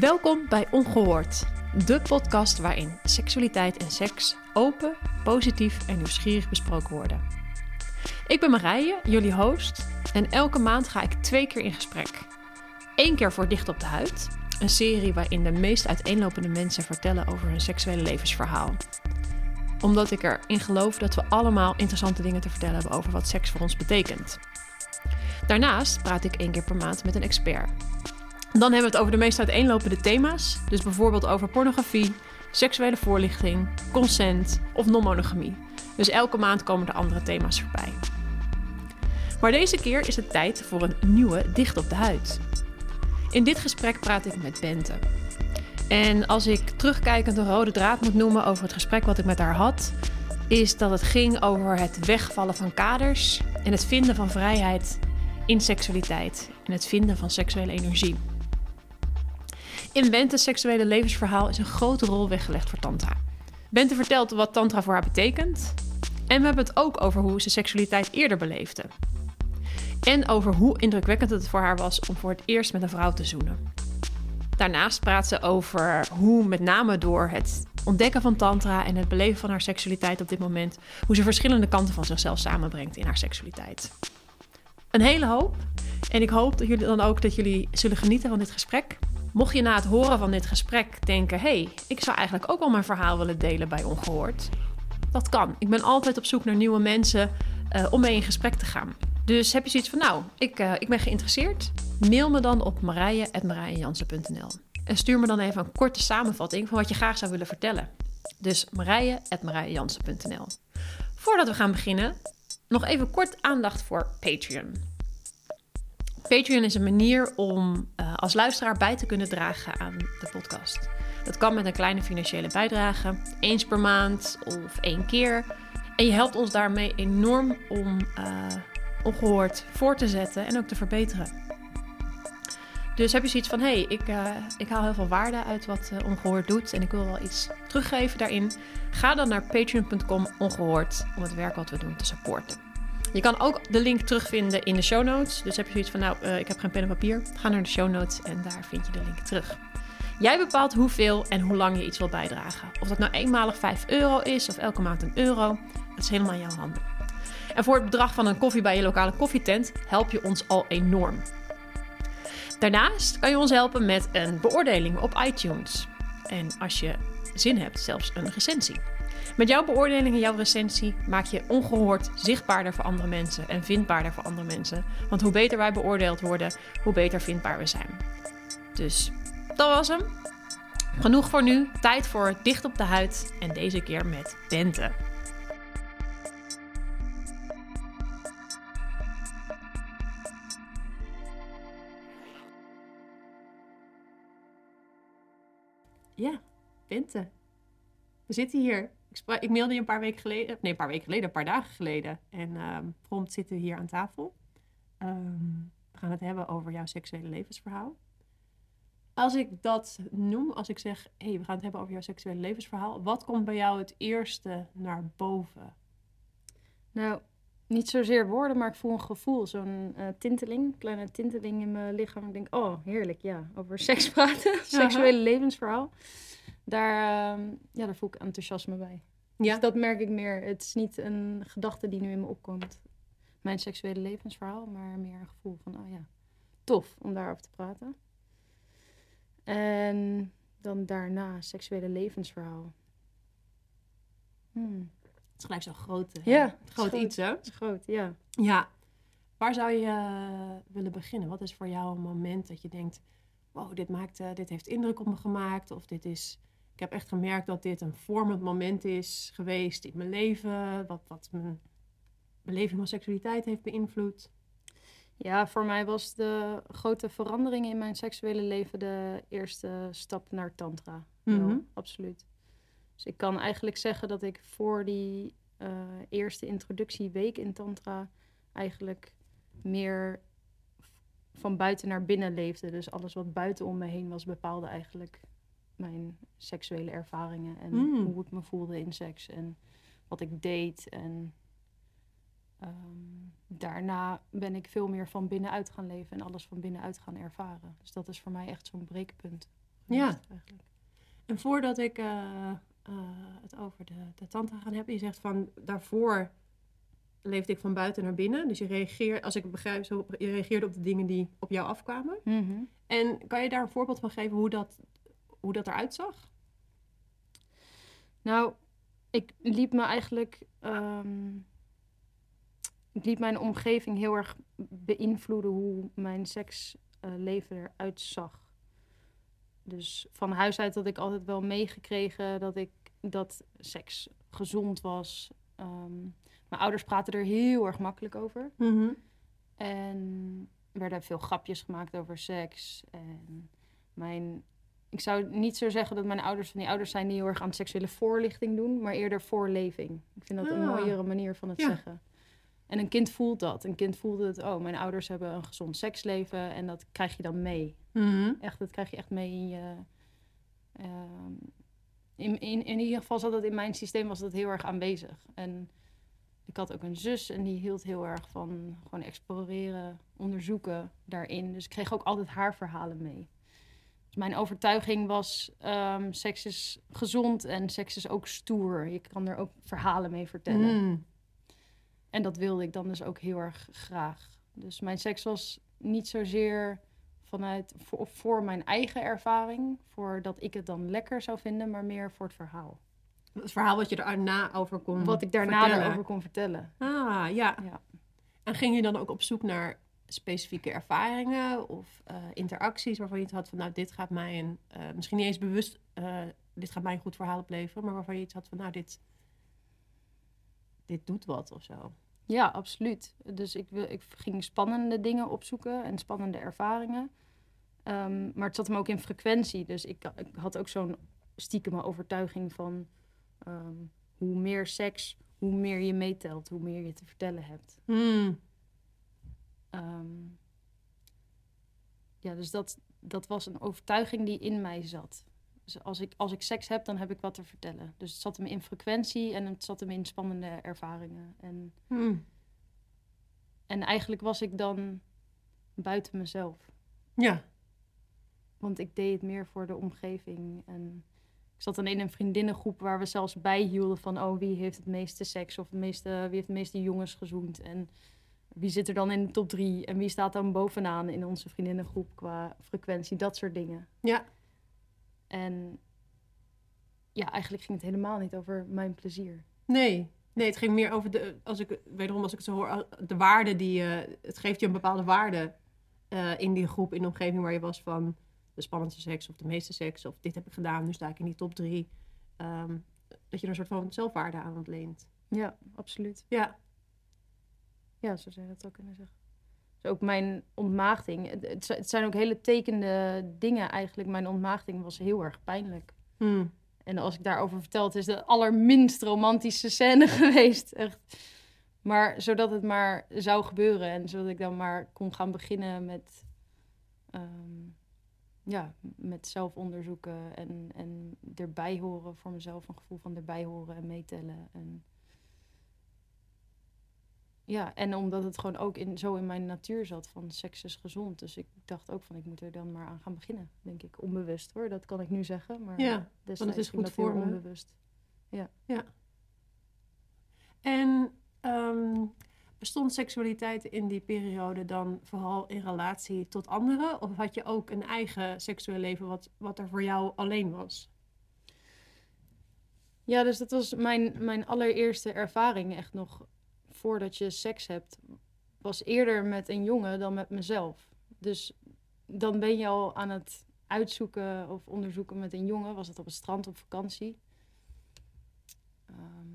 Welkom bij Ongehoord, de podcast waarin seksualiteit en seks open, positief en nieuwsgierig besproken worden. Ik ben Marije, jullie host, en elke maand ga ik twee keer in gesprek. Eén keer voor Dicht op de Huid, een serie waarin de meest uiteenlopende mensen vertellen over hun seksuele levensverhaal. Omdat ik erin geloof dat we allemaal interessante dingen te vertellen hebben over wat seks voor ons betekent. Daarnaast praat ik één keer per maand met een expert. Dan hebben we het over de meest uiteenlopende thema's. Dus bijvoorbeeld over pornografie, seksuele voorlichting, consent of non-monogamie. Dus elke maand komen er andere thema's voorbij. Maar deze keer is het tijd voor een nieuwe Dicht op de Huid. In dit gesprek praat ik met Bente. En als ik terugkijkend een rode draad moet noemen over het gesprek wat ik met haar had, is dat het ging over het wegvallen van kaders en het vinden van vrijheid in seksualiteit en het vinden van seksuele energie. In Bente's seksuele levensverhaal is een grote rol weggelegd voor Tantra. Bente vertelt wat Tantra voor haar betekent. En we hebben het ook over hoe ze seksualiteit eerder beleefde. En over hoe indrukwekkend het voor haar was om voor het eerst met een vrouw te zoenen. Daarnaast praat ze over hoe, met name door het ontdekken van Tantra en het beleven van haar seksualiteit op dit moment, hoe ze verschillende kanten van zichzelf samenbrengt in haar seksualiteit. Een hele hoop. En ik hoop dat jullie dan ook dat jullie zullen genieten van dit gesprek. Mocht je na het horen van dit gesprek denken: hey, ik zou eigenlijk ook wel mijn verhaal willen delen bij Ongehoord. Dat kan. Ik ben altijd op zoek naar nieuwe mensen uh, om mee in gesprek te gaan. Dus heb je zoiets van: nou, ik, uh, ik ben geïnteresseerd? Mail me dan op marije.marijejansen.nl. En stuur me dan even een korte samenvatting van wat je graag zou willen vertellen. Dus marije.marijejansen.nl. Voordat we gaan beginnen, nog even kort aandacht voor Patreon. Patreon is een manier om uh, als luisteraar bij te kunnen dragen aan de podcast. Dat kan met een kleine financiële bijdrage, eens per maand of één keer. En je helpt ons daarmee enorm om uh, ongehoord voor te zetten en ook te verbeteren. Dus heb je zoiets van: hé, hey, ik, uh, ik haal heel veel waarde uit wat Ongehoord doet en ik wil wel iets teruggeven daarin. Ga dan naar patreon.com ongehoord om het werk wat we doen te supporten. Je kan ook de link terugvinden in de show notes. Dus heb je zoiets van, nou, uh, ik heb geen pen en papier. Ga naar de show notes en daar vind je de link terug. Jij bepaalt hoeveel en hoe lang je iets wil bijdragen. Of dat nou eenmalig 5 euro is of elke maand een euro. Dat is helemaal in jouw handen. En voor het bedrag van een koffie bij je lokale koffietent help je ons al enorm. Daarnaast kan je ons helpen met een beoordeling op iTunes. En als je zin hebt, zelfs een recensie. Met jouw beoordeling en jouw recensie maak je ongehoord zichtbaarder voor andere mensen en vindbaarder voor andere mensen. Want hoe beter wij beoordeeld worden, hoe beter vindbaar we zijn. Dus dat was hem. Genoeg voor nu. Tijd voor Dicht op de Huid en deze keer met Bente. Ja, Bente. We zitten hier ik, sprak, ik mailde je een paar weken geleden, nee, een paar weken geleden, een paar dagen geleden. En um, prompt zitten we hier aan tafel. Um, we gaan het hebben over jouw seksuele levensverhaal. Als ik dat noem, als ik zeg, hé, hey, we gaan het hebben over jouw seksuele levensverhaal. Wat komt bij jou het eerste naar boven? Nou, niet zozeer woorden, maar ik voel een gevoel, zo'n uh, tinteling, kleine tinteling in mijn lichaam. Ik denk, oh, heerlijk, ja, over seks praten, seksuele levensverhaal daar, uh, ja, daar voel ik enthousiasme bij. Ja. Dus dat merk ik meer. Het is niet een gedachte die nu in me opkomt. Mijn seksuele levensverhaal, maar meer een gevoel van, oh ja, tof om daarover te praten. En dan daarna seksuele levensverhaal. Hmm. Het is gelijk zo'n groot, ja, groot, groot iets, hè? Het is groot, ja. Ja. Waar zou je uh, willen beginnen? Wat is voor jou een moment dat je denkt, wow, dit, maakt, uh, dit heeft indruk op me gemaakt, of dit is ik heb echt gemerkt dat dit een vormend moment is geweest in mijn leven. Wat, wat mijn beleving van seksualiteit heeft beïnvloed. Ja, voor mij was de grote verandering in mijn seksuele leven de eerste stap naar Tantra. Mm -hmm. absoluut. Dus ik kan eigenlijk zeggen dat ik voor die uh, eerste introductieweek in Tantra eigenlijk meer van buiten naar binnen leefde. Dus alles wat buiten om me heen was, bepaalde eigenlijk mijn seksuele ervaringen en mm. hoe ik me voelde in seks en wat ik deed. En um, daarna ben ik veel meer van binnenuit gaan leven en alles van binnenuit gaan ervaren. Dus dat is voor mij echt zo'n breekpunt Ja. En voordat ik uh, het over de, de tantra gaan hebben, je zegt van daarvoor leefde ik van buiten naar binnen. Dus je reageert, als ik het begrijp, zo, je reageerde op de dingen die op jou afkwamen. Mhm. En kan je daar een voorbeeld van geven hoe dat, hoe dat eruit zag? Nou, ik liep me eigenlijk. Ehm, ik liet mijn omgeving heel erg beïnvloeden hoe mijn seksleven eruit zag. Dus van huis uit had ik altijd wel meegekregen dat ik dat seks gezond was. Ehm, mijn ouders praten er heel erg makkelijk over. Mhm. En er werden veel grapjes gemaakt over seks. En mijn. Ik zou niet zo zeggen dat mijn ouders van die ouders zijn die heel erg aan seksuele voorlichting doen, maar eerder voorleving. Ik vind dat een Ah. mooiere manier van het Ja. zeggen. En een kind voelt dat. Een kind voelt het, oh, mijn ouders hebben een gezond seksleven en dat krijg je dan mee. Mhm. Echt, dat krijg je echt mee in je. ehm, in, in, in ieder geval zat dat in mijn systeem was dat heel erg aanwezig. En ik had ook een zus en die hield heel erg van gewoon exploreren, onderzoeken daarin. Dus ik kreeg ook altijd haar verhalen mee. Dus mijn overtuiging was, ehm, seks is gezond en seks is ook stoer. Je kan er ook verhalen mee vertellen. Mhm. En dat wilde ik dan dus ook heel erg graag. Dus mijn seks was niet zozeer vanuit voor, voor mijn eigen ervaring, voor dat ik het dan lekker zou vinden, maar meer voor het verhaal. Het verhaal wat je er daarna over kon Wat ik daarna erover kon vertellen. Ah, ja. Ja. En ging je dan ook op zoek naar specifieke ervaringen of eh, interacties waarvan je het had van, nou, dit gaat mij een, eh, misschien niet eens bewust, eh, dit gaat mij een goed verhaal opleveren, maar waarvan je iets had van, nou, dit, dit doet wat of zo. Ja, absoluut. Dus ik, wil, ik ging spannende dingen opzoeken en spannende ervaringen. Ehm, maar het zat hem ook in frequentie. Dus ik, ik had ook zo'n stiekeme overtuiging van ehm, hoe meer seks, hoe meer je meetelt, hoe meer je te vertellen hebt. Hmm. Ehm, ja, dus dat, dat was een overtuiging die in mij zat. Dus als ik, als ik seks heb, dan heb ik wat te vertellen. Dus het zat hem in frequentie en het zat hem in spannende ervaringen. En, Hmm. en eigenlijk was ik dan buiten mezelf. Ja. Want ik deed het meer voor de omgeving. En ik zat dan in een vriendinnengroep waar we zelfs bijhielden van... oh, wie heeft het meeste seks of meeste, wie heeft het meeste jongens gezoend? En wie zit er dan in de top drie? En wie staat dan bovenaan in onze vriendinnengroep qua frequentie? Dat soort dingen. Ja. En ja, eigenlijk ging het helemaal niet over mijn plezier. Nee. Nee, het ging meer over de, als ik, wederom als ik het zo hoor, de waarde die je, het geeft je een bepaalde waarde eh, in die groep, in de omgeving waar je was van de spannendste seks of de meeste seks of dit heb ik gedaan, nu sta ik in die top drie. Ehm, dat je er een soort van zelfwaarde aan ontleent. Ja, absoluut. Ja. Ja, zo zou je dat ook kunnen zeggen. Dus ook mijn ontmaagding. Het, het zi- het zijn ook hele tekende dingen eigenlijk. Mijn ontmaagding was heel erg pijnlijk. Hmm. En als ik daarover vertel, het is de allerminst romantische scène geweest. Echt. Maar zodat het maar zou gebeuren. En zodat ik dan maar kon gaan beginnen met... ehm, ja, met zelfonderzoeken en, en erbij horen voor mezelf. Een gevoel van erbij horen en meetellen. En ja, en omdat het gewoon ook in, zo in mijn natuur zat van seks is gezond. Dus ik dacht ook van ik moet er dan maar aan gaan beginnen, denk ik. Onbewust hoor, dat kan ik nu zeggen. Maar Ja, destijds is ging goed voor me. onbewust. En ehm, bestond seksualiteit in die periode dan vooral in relatie tot anderen? Of had je ook een eigen seksueel leven wat, wat er voor jou alleen was? Ja, dus dat was mijn, mijn allereerste ervaring echt nog voordat je seks hebt. Was eerder met een jongen dan met mezelf. Dus dan ben je al aan het uitzoeken of onderzoeken met een jongen. Was het op het strand op vakantie. Ehm,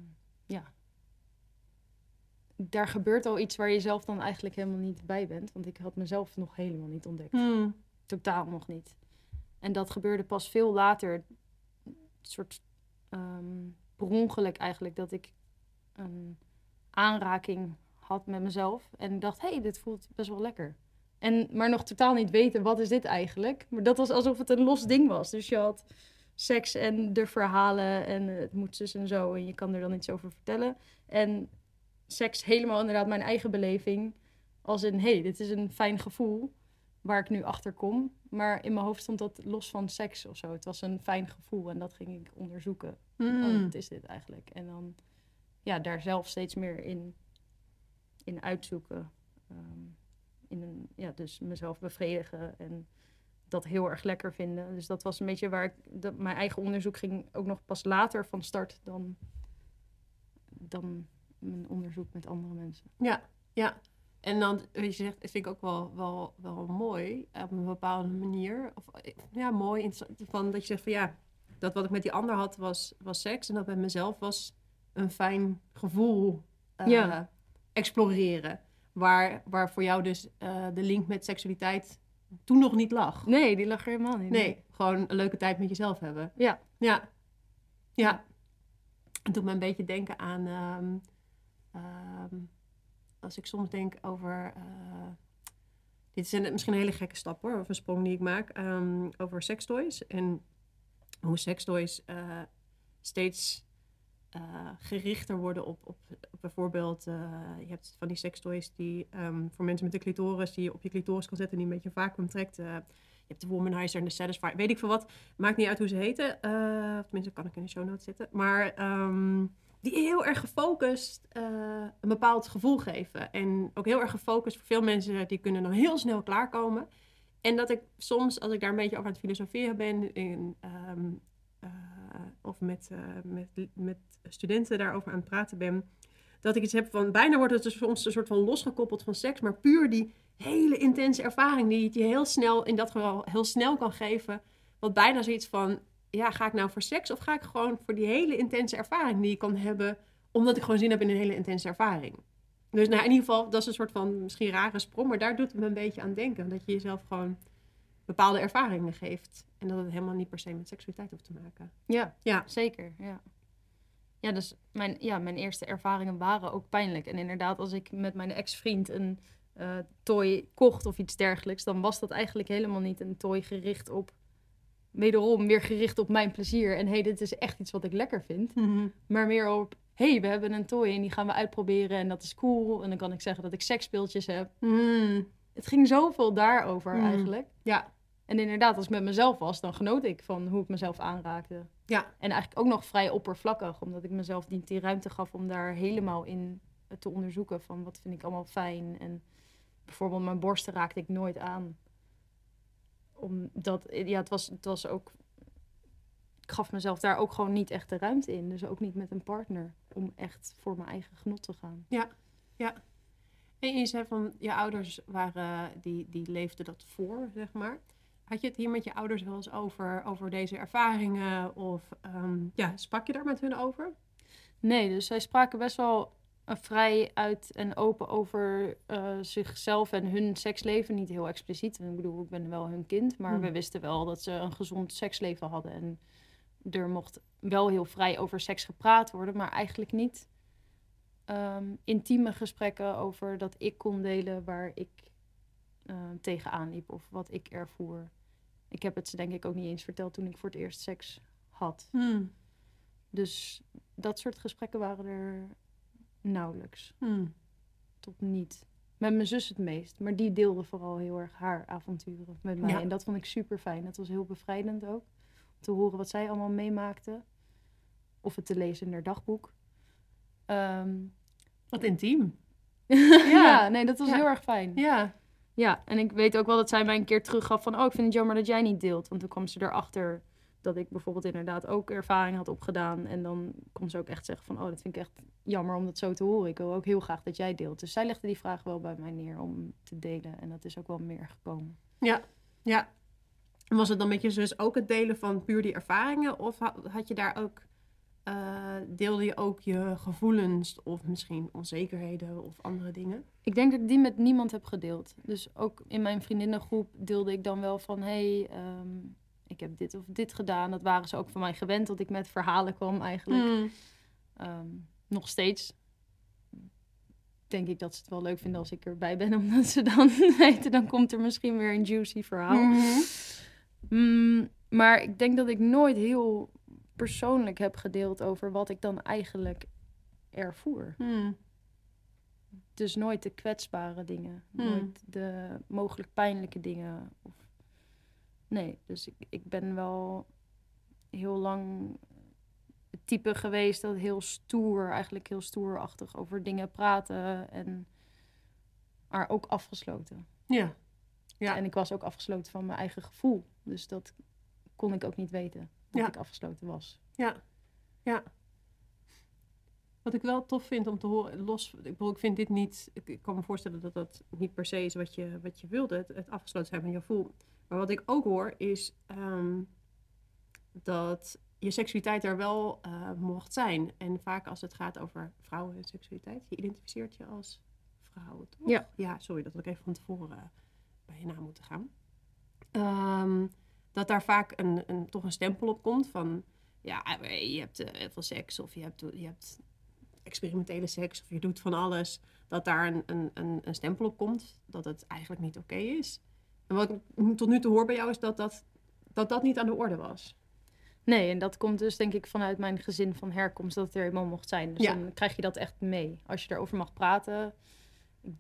ja. Daar gebeurt al iets waar je zelf dan eigenlijk helemaal niet bij bent. Want ik had mezelf nog helemaal niet ontdekt. Hmm. Totaal nog niet. En dat gebeurde pas veel later. Een soort ehm per ongeluk eigenlijk. Dat ik een aanraking had met mezelf. En dacht, hé, hey, dit voelt best wel lekker. En, maar nog totaal niet weten, wat is dit eigenlijk? Maar dat was alsof het een los ding was. Dus je had seks en de verhalen en het moet en zo. En je kan er dan iets over vertellen. En seks helemaal inderdaad mijn eigen beleving. Als in, hé, hey, dit is een fijn gevoel. waar ik nu achter kom. Maar in mijn hoofd stond dat los van seks of zo. Het was een fijn gevoel en dat ging ik onderzoeken. Mm. Oh, wat is dit eigenlijk? En dan ja, daar zelf steeds meer in, in uitzoeken. Ehm, in een, ja, dus mezelf bevredigen en dat heel erg lekker vinden. Dus dat was een beetje waar ik... Dat, mijn eigen onderzoek ging ook nog pas later van start dan, dan mijn onderzoek met andere mensen. Ja, ja. En dan, weet je zegt, vind ik ook wel, wel, wel mooi op een bepaalde manier. Of, ja, mooi. Van dat je zegt van ja, dat wat ik met die ander had was, was seks. En dat met mezelf was een fijn gevoel eh, Ja. exploreren. Waar, waar voor jou dus eh, de link met seksualiteit toen nog niet lag. Nee, die lag er helemaal niet. Nee, gewoon een leuke tijd met jezelf hebben. Ja. Ja. Ja. Het doet me een beetje denken aan... ehm, ehm, als ik soms denk over... eh, dit is een, misschien een hele gekke stap hoor, of een sprong die ik maak. ehm, over sextoys. En hoe sextoys eh, steeds eh, gerichter worden op, op, bijvoorbeeld... je hebt van die sextoys die ehm, voor mensen met de clitoris... die je op je clitoris kan zetten en die een beetje vacuüm trekt... je hebt de Womanizer en de Satisfier. Weet ik veel wat. Maakt niet uit hoe ze heten. Tenminste, kan ik in de show notes zetten. Maar die heel erg gefocust eh, een bepaald gevoel geven. En ook heel erg gefocust voor veel mensen. Die kunnen dan heel snel klaarkomen. En dat ik soms, als ik daar een beetje over aan het filosoferen ben... In, ehm, eh, of met, eh, met, met studenten daarover aan het praten ben... Dat ik iets heb van, bijna wordt het dus soms een soort van losgekoppeld van seks, maar puur die hele intense ervaring die je heel snel, in dat geval heel snel kan geven. Wat bijna zoiets van, ja, ga ik nou voor seks of ga ik gewoon voor die hele intense ervaring die je kan hebben, omdat ik gewoon zin heb in een hele intense ervaring. Dus nou, in ieder geval, dat is een soort van misschien rare sprong, maar daar doet het me een beetje aan denken. Dat je jezelf gewoon bepaalde ervaringen geeft. En dat het helemaal niet per se met seksualiteit hoeft te maken. Ja, Ja. zeker. Ja. Ja, dus mijn, ja, mijn eerste ervaringen waren ook pijnlijk. En inderdaad, als ik met mijn ex-vriend een eh, toy kocht of iets dergelijks, dan was dat eigenlijk helemaal niet een toy gericht op, wederom weer gericht op mijn plezier. En hey, dit is echt iets wat ik lekker vind. Maar meer op, hey, we hebben een toy en die gaan we uitproberen en dat is cool. En dan kan ik zeggen dat ik seksspeeltjes heb. Mm. Het ging zoveel daarover Mm. eigenlijk. Ja, En inderdaad, als het met mezelf was, dan genoot ik van hoe ik mezelf aanraakte. ja, En eigenlijk ook nog vrij oppervlakkig, omdat ik mezelf niet die ruimte gaf om daar helemaal in te onderzoeken van wat vind ik allemaal fijn. En bijvoorbeeld mijn borsten raakte ik nooit aan. Omdat, ja, het was, het was ook, ik gaf mezelf daar ook gewoon niet echt de ruimte in. Dus ook niet met een partner, om echt voor mijn eigen genot te gaan. En je zei van je ouders waren, die, die leefden dat voor, zeg maar. Had je het hier met je ouders wel eens over, over deze ervaringen? Of ehm, ja, sprak je daar met hun over? Nee, dus zij spraken best wel eh, vrij uit en open over eh, zichzelf en hun seksleven. Niet heel expliciet. Ik bedoel, ik ben wel hun kind, maar Hmm. we wisten wel dat ze een gezond seksleven hadden. En er mocht wel heel vrij over seks gepraat worden, maar eigenlijk niet ehm, intieme gesprekken over dat ik kon delen waar ik eh, tegenaan liep of wat ik ervoer. Ik heb het ze denk ik ook niet eens verteld toen ik voor het eerst seks had. Hmm. Dus dat soort gesprekken waren er nauwelijks. Hmm. Tot niet. Met mijn zus het meest. Maar die deelde vooral heel erg haar avonturen met mij. Ja. En dat vond ik super fijn. Dat was heel bevrijdend ook. Om te horen wat zij allemaal meemaakte. Of het te lezen in haar dagboek. Ehm, Wat intiem. ja. nee, dat was Ja. heel erg fijn. Ja. Ja, en ik weet ook wel dat zij mij een keer teruggaf van... oh, ik vind het jammer dat jij niet deelt. Want toen kwam ze erachter dat ik bijvoorbeeld inderdaad ook ervaring had opgedaan. En dan kon ze ook echt zeggen van... oh, dat vind ik echt jammer om dat zo te horen. Ik wil ook heel graag dat jij deelt. Dus zij legde die vraag wel bij mij neer om te delen. En dat is ook wel meer gekomen. Ja. Ja. En was het dan met je zus ook het delen van puur die ervaringen? Of ha- had je daar ook... eh, deelde je ook je gevoelens of misschien onzekerheden of andere dingen? Ik denk dat ik die met niemand heb gedeeld. Dus ook in mijn vriendinnengroep deelde ik dan wel van... hé, hey, ehm, ik heb dit of dit gedaan. Dat waren ze ook van mij gewend dat ik met verhalen kwam eigenlijk. Hmm. Ehm, nog steeds denk ik dat ze het wel leuk vinden als ik erbij ben. Omdat ze dan weten, dan komt er misschien weer een juicy verhaal. Mhm. Mm, maar ik denk dat ik nooit heel persoonlijk heb gedeeld over wat ik dan eigenlijk ervoer. Hmm. dus nooit de kwetsbare dingen. Hmm. Nooit de mogelijk pijnlijke dingen. Of... Nee, dus ik, ik ben wel heel lang het type geweest dat heel stoer, eigenlijk heel stoerachtig over dingen praten. En maar ook afgesloten. Ja. Ja. En ik was ook afgesloten van mijn eigen gevoel. Dus dat kon ik ook niet weten, dat Ja. ik afgesloten was. Ja, ja. Wat ik wel tof vind om te horen, los, ik bedoel, ik vind dit niet, ik, ik kan me voorstellen dat dat niet per se is wat je, wat je wilde, het, het afgesloten zijn van je gevoel. Maar wat ik ook hoor is ehm, dat je seksualiteit er wel eh, mocht zijn. En vaak als het gaat over vrouwen en seksualiteit, je identificeert je als vrouw, toch? Ja. Ja, sorry, dat ik even van tevoren eh, bij je naam moeten gaan. Ehm, dat daar vaak een, een, toch een stempel op komt van ja, eh, je hebt veel seks of je hebt, je hebt experimentele seks of je doet van alles. Dat daar een, een, een, een stempel op komt dat het eigenlijk niet oké is. En wat ik tot nu toe hoor bij jou is dat dat, dat dat niet aan de orde was. Nee, en dat komt dus denk ik vanuit mijn gezin van herkomst, dat het er helemaal mocht zijn. Dus Ja. dan krijg je dat echt mee. Als je erover mag praten. Ik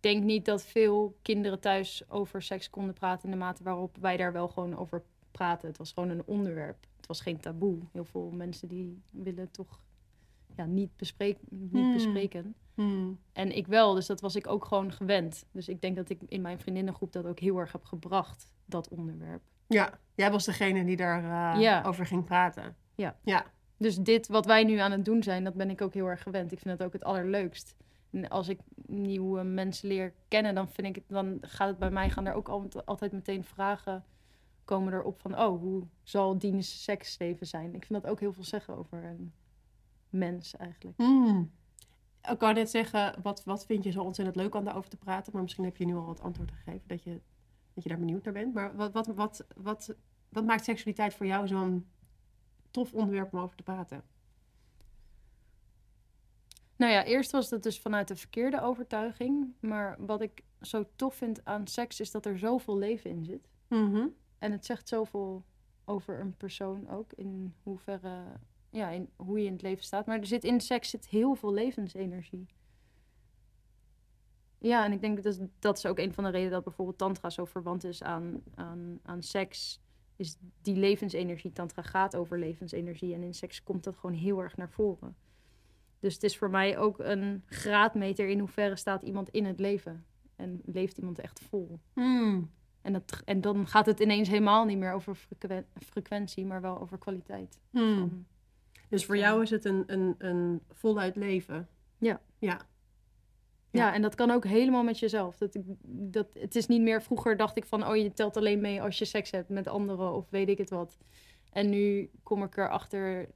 denk niet dat veel kinderen thuis over seks konden praten in de mate waarop wij daar wel gewoon over praten. Het was gewoon een onderwerp. Het was geen taboe. Heel veel mensen die willen toch ja, niet, bespreek, niet Hmm. bespreken. En ik wel, dus dat was ik ook gewoon gewend. Dus ik denk dat ik in mijn vriendinnengroep dat ook heel erg heb gebracht, dat onderwerp. Ja, jij was degene die daarover over Ja. over ging praten. Ja. Ja. Dus dit wat wij nu aan het doen zijn, dat ben ik ook heel erg gewend. Ik vind het ook het allerleukst. En als ik nieuwe mensen leer kennen, dan vind ik het, dan gaat het bij mij gaan er ook altijd, meteen vragen komen erop van, oh, hoe zal diens seksleven zijn? Ik vind dat ook heel veel zeggen over een mens eigenlijk. Hmm. Ik kan net zeggen, wat, wat vind je zo ontzettend leuk om daarover te praten? Maar misschien heb je nu al wat antwoord gegeven dat je, dat je daar benieuwd naar bent. Maar wat, wat, wat, wat, wat maakt seksualiteit voor jou zo'n tof onderwerp om over te praten? Nou ja, eerst was dat dus vanuit de verkeerde overtuiging. Maar wat ik zo tof vind aan seks is dat er zoveel leven in zit. En het zegt zoveel over een persoon ook. In hoeverre, ja, in hoe je in het leven staat. Maar er zit in seks zit heel veel levensenergie. Ja, en ik denk dat is, dat is ook een van de redenen dat bijvoorbeeld tantra zo verwant is aan, aan, aan seks. Is die levensenergie. Tantra gaat over levensenergie. En in seks komt dat gewoon heel erg naar voren. Dus het is voor mij ook een graadmeter in hoeverre staat iemand in het leven. En leeft iemand echt vol. Hmm. En, dat, en dan gaat het ineens helemaal niet meer over frequen- frequentie, maar wel over kwaliteit. Van- Dus voor jou is het een, een, een voluit leven. Ja. Ja. ja. en dat kan ook helemaal met jezelf. Dat, dat, het is niet meer, vroeger dacht ik van, oh je telt alleen mee als je seks hebt met anderen of weet ik het wat. En nu kom ik erachter,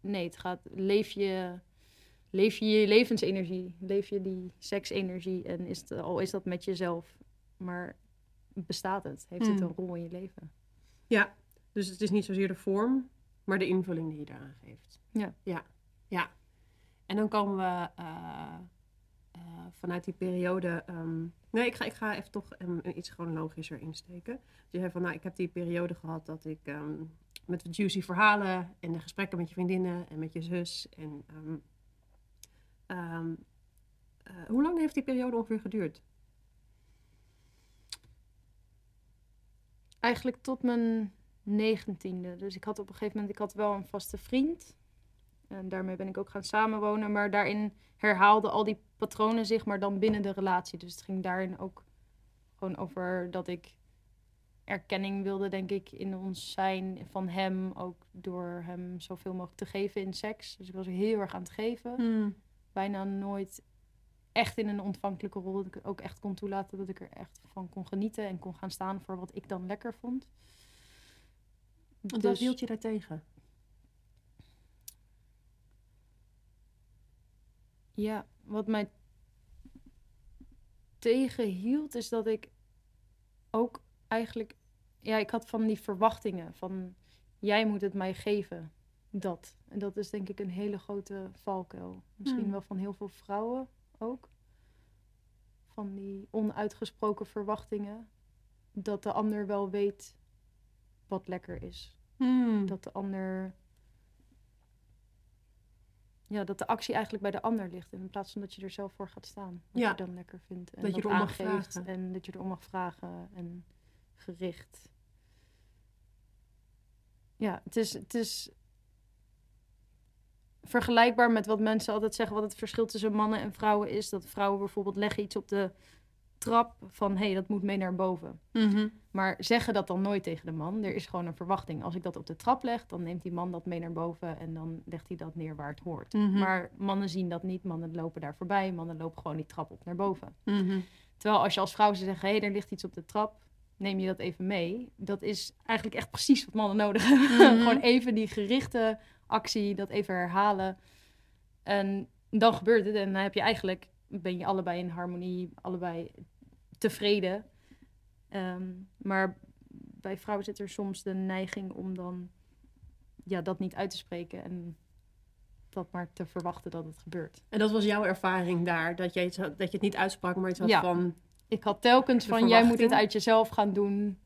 nee, het gaat, leef je, leef je je levensenergie, leef je die seksenergie en is het, al is dat met jezelf, maar bestaat het? Heeft het Hmm. een rol in je leven? Ja. Dus het is niet zozeer de vorm, maar de invulling die je daaraan geeft. Ja. Ja. Ja. En dan komen we eh, eh, vanuit die periode. ehm, nee, ik ga, ik ga even toch um, iets chronologischer insteken. Dus je zei van, nou, ik heb die periode gehad dat ik ehm, met de juicy verhalen en de gesprekken met je vriendinnen en met je zus. En, eh, hoe lang heeft die periode ongeveer geduurd? Eigenlijk tot mijn negentiende. Dus ik had op een gegeven moment, ik had wel een vaste vriend. En daarmee ben ik ook gaan samenwonen. Maar daarin herhaalden al die patronen zich, maar dan binnen de relatie. Dus het ging daarin ook gewoon over dat ik erkenning wilde, denk ik, in ons zijn van hem. Ook door hem zoveel mogelijk te geven in seks. Dus ik was heel erg aan het geven. Bijna nooit echt in een ontvankelijke rol. Dat ik ook echt kon toelaten dat ik er echt van kon genieten. En kon gaan staan voor wat ik dan lekker vond. Dus- wat hield je daartegen? Ja, wat mij tegenhield is dat ik ook eigenlijk... Ja, ik had van die verwachtingen van... Jij moet het mij geven. Dat. En dat is denk ik een hele grote valkuil. Misschien Hmm. wel van heel veel vrouwen ook. Van die onuitgesproken verwachtingen. Dat de ander wel weet wat lekker is. Hmm. Dat de ander ja, dat de actie eigenlijk bij de ander ligt. In plaats van dat je er zelf voor gaat staan. Wat Ja. je dan lekker vindt. En Dat je erom mag vragen. En dat je erom mag vragen. En gericht. Ja, het is, het is vergelijkbaar met wat mensen altijd zeggen. Wat het verschil tussen mannen en vrouwen is. Dat vrouwen bijvoorbeeld leggen iets op de trap van... hé, hey, dat moet mee naar boven. Mhm. Maar zeggen dat dan nooit tegen de man. Er is gewoon een verwachting. Als ik dat op de trap leg, dan neemt die man dat mee naar boven en dan legt hij dat neer waar het hoort. Mhm. Maar mannen zien dat niet. Mannen lopen daar voorbij. Mannen lopen gewoon die trap op naar boven. Mhm. Terwijl als je als vrouw zou zeggen, hé, hey, er ligt iets op de trap. Neem je dat even mee. Dat is eigenlijk echt precies wat mannen nodig hebben. Gewoon even die gerichte actie, dat even herhalen. En dan gebeurt het. En dan heb je eigenlijk, ben je allebei in harmonie, allebei tevreden. Ehm, maar bij vrouwen zit er soms de neiging om dan ja, dat niet uit te spreken en dat maar te verwachten dat het gebeurt. En dat was jouw ervaring daar, dat, jij dat je het niet uitsprak, maar iets had Ja. van... Ik had telkens van, jij moet het uit jezelf gaan doen,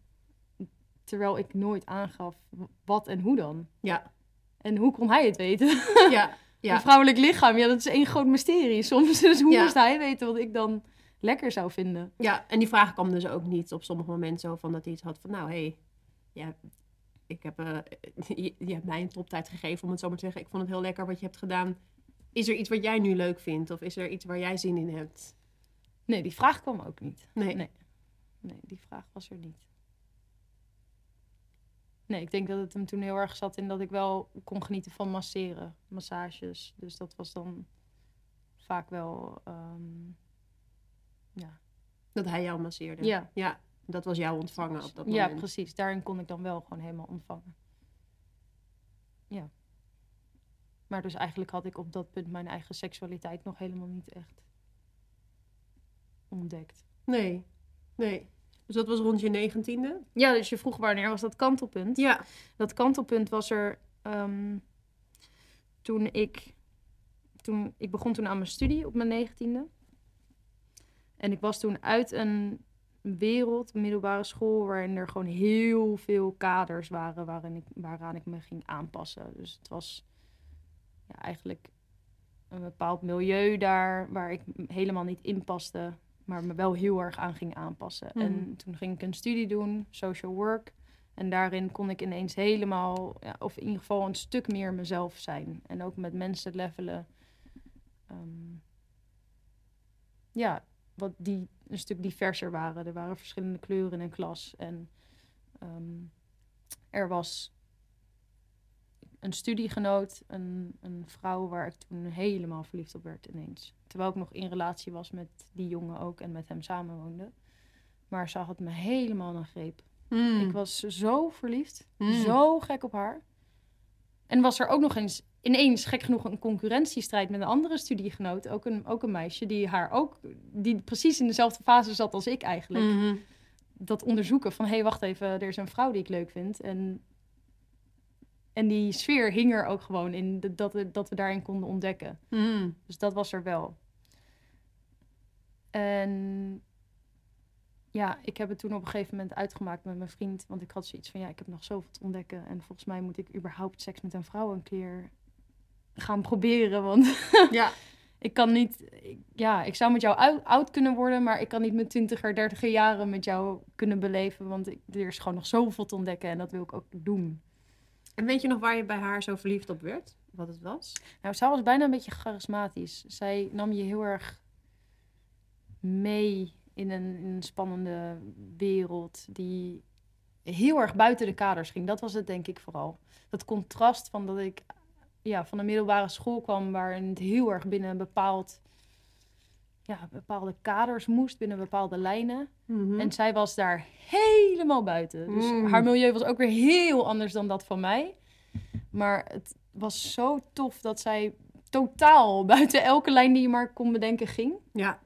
terwijl ik nooit aangaf wat en hoe dan. Ja, En hoe kon hij het weten? ja, Een ja. vrouwelijk lichaam, ja, dat is één groot mysterie soms. Dus hoe Ja. moest hij weten wat ik dan lekker zou vinden? Ja, en die vraag kwam dus ook niet op sommige momenten zo van dat hij iets had van, nou, hé, hey, ja, ik heb, eh, je, je hebt mij een toptijd gegeven, om het zo maar te zeggen. Ik vond het heel lekker wat je hebt gedaan. Is er iets wat jij nu leuk vindt? Of is er iets waar jij zin in hebt? Nee, die vraag kwam ook niet. Nee. Nee. Nee, die vraag was er niet. Nee, ik denk dat het hem toen heel erg zat in dat ik wel kon genieten van masseren, massages. Dus dat was dan vaak wel, ehm, ja. Dat hij jou masseerde. Ja. Ja, dat was jouw ontvangen op dat ja, moment. precies. Daarin kon ik dan wel gewoon helemaal ontvangen. Ja. Maar dus eigenlijk had ik op dat punt mijn eigen seksualiteit nog helemaal niet echt ontdekt. Nee, nee. Dus dat was rond je negentiende? Ja, dus je vroeg wanneer was dat kantelpunt? Ja. Dat kantelpunt was er ehm, toen ik... Toen, ik begon toen aan mijn studie op mijn negentiende. En ik was toen uit een wereld, een middelbare school, waarin er gewoon heel veel kaders waren waarin ik, waaraan ik me ging aanpassen. Dus het was ja, eigenlijk een bepaald milieu daar waar ik helemaal niet in paste, maar me wel heel erg aan ging aanpassen. En toen ging ik een studie doen, social work. En daarin kon ik ineens helemaal, ja, of in ieder geval een stuk meer mezelf zijn. En ook met mensen levelen. Ehm, ja, wat die een stuk diverser waren. Er waren verschillende kleuren in een klas. En ehm, er was een studiegenoot, een, een vrouw waar ik toen helemaal verliefd op werd ineens. Terwijl ik nog in relatie was met die jongen ook en met hem samenwoonde. Maar ze had me helemaal een greep. Mm. Ik was zo verliefd. Mm. Zo gek op haar. En was er ook nog eens ineens, gek genoeg, een concurrentiestrijd met een andere studiegenoot. Ook een, ook een meisje die haar ook, die precies in dezelfde fase zat als ik eigenlijk. Mhm. Dat onderzoeken van, hé, hey, wacht even, er is een vrouw die ik leuk vind. En, en die sfeer hing er ook gewoon in, dat- dat we, dat we daarin konden ontdekken. Mhm. Dus dat was er wel. En ja, ik heb het toen op een gegeven moment uitgemaakt met mijn vriend. Want ik had zoiets van, ja, ik heb nog zoveel te ontdekken. En volgens mij moet ik überhaupt seks met een vrouw een keer gaan proberen. Want Ja. ik kan niet... ik- ja, ik zou met jou ou- oud kunnen worden... maar ik kan niet mijn twintiger, dertiger jaren met jou kunnen beleven. Want ik, er is gewoon nog zoveel te ontdekken. En dat wil ik ook doen. En weet je nog waar je bij haar zo verliefd op werd? Wat het was? Nou, zij was bijna een beetje charismatisch. Zij nam je heel erg mee in een, in een spannende wereld die heel erg buiten de kaders ging. Dat was het denk ik vooral. Dat contrast van dat ik ja, van een middelbare school kwam waarin het heel erg binnen een bepaald, ja, bepaalde kaders moest, binnen bepaalde lijnen. Mhm. En zij was daar helemaal buiten. Dus Mm. haar milieu was ook weer heel anders dan dat van mij. Maar het was zo tof dat zij totaal buiten elke lijn die je maar kon bedenken ging. Ja.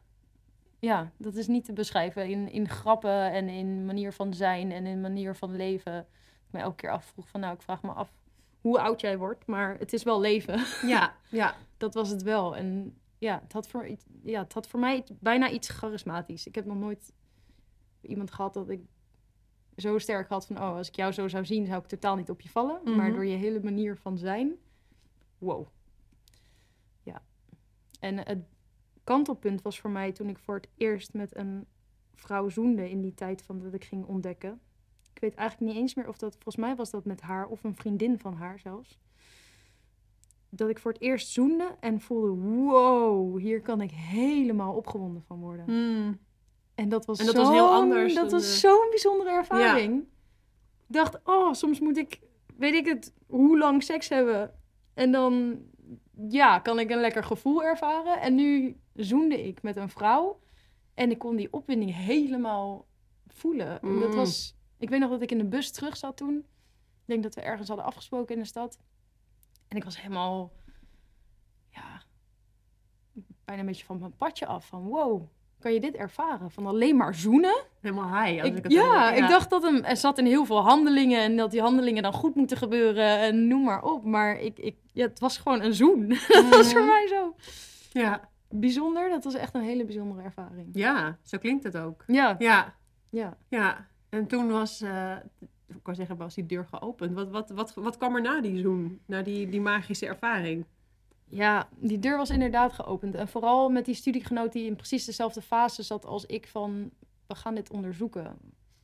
Ja, dat is niet te beschrijven in, in grappen en in manier van zijn en in manier van leven. Ik me elke keer afvroeg van nou, ik vraag me af hoe oud jij wordt, maar het is wel leven. Ja. Ja. dat was het wel. En ja, het had voor, ja, het had voor mij bijna iets charismatisch. Ik heb nog nooit iemand gehad dat ik zo sterk had van... oh, als ik jou zo zou zien, zou ik totaal niet op je vallen. Mhm. Maar door je hele manier van zijn, wow. En het kantelpunt was voor mij toen ik voor het eerst met een vrouw zoende in die tijd van dat ik ging ontdekken. Ik weet eigenlijk niet eens meer of dat, volgens mij was dat met haar of een vriendin van haar zelfs. Dat ik voor het eerst zoende en voelde, wow, hier kan ik helemaal opgewonden van worden. Hmm. En dat was, En dat was heel anders Dat was de- zo'n bijzondere ervaring. Ik dacht, oh, soms moet ik, weet ik het, hoe lang seks hebben. En dan, ja, kan ik een lekker gevoel ervaren. En nu zoende ik met een vrouw. En ik kon die opwinding helemaal voelen. En dat Mm. was, ik weet nog dat ik in de bus terug zat toen. Ik denk dat we ergens hadden afgesproken in de stad. En ik was helemaal, ja, bijna een beetje van mijn padje af. Van wow, kan je dit ervaren? Van alleen maar zoenen? Helemaal high. Als ik, Ik, het ja, hoor. ik dacht dat hem, er zat in heel veel handelingen en dat die handelingen dan goed moeten gebeuren en noem maar op. Maar ik, ik, ja, het was gewoon een zoen. dat was voor Mhm. mij zo Ja. bijzonder. Dat was echt een hele bijzondere ervaring. ja, zo klinkt het ook. Ja, Ja, ja. ja. En toen was, eh, ik kan zeggen, was die deur geopend. Wat, wat, wat, wat kwam er na die zoen? Na die, die magische ervaring? Ja, die deur was inderdaad geopend. En vooral met die studiegenoot die in precies dezelfde fase zat als ik van, we gaan dit onderzoeken.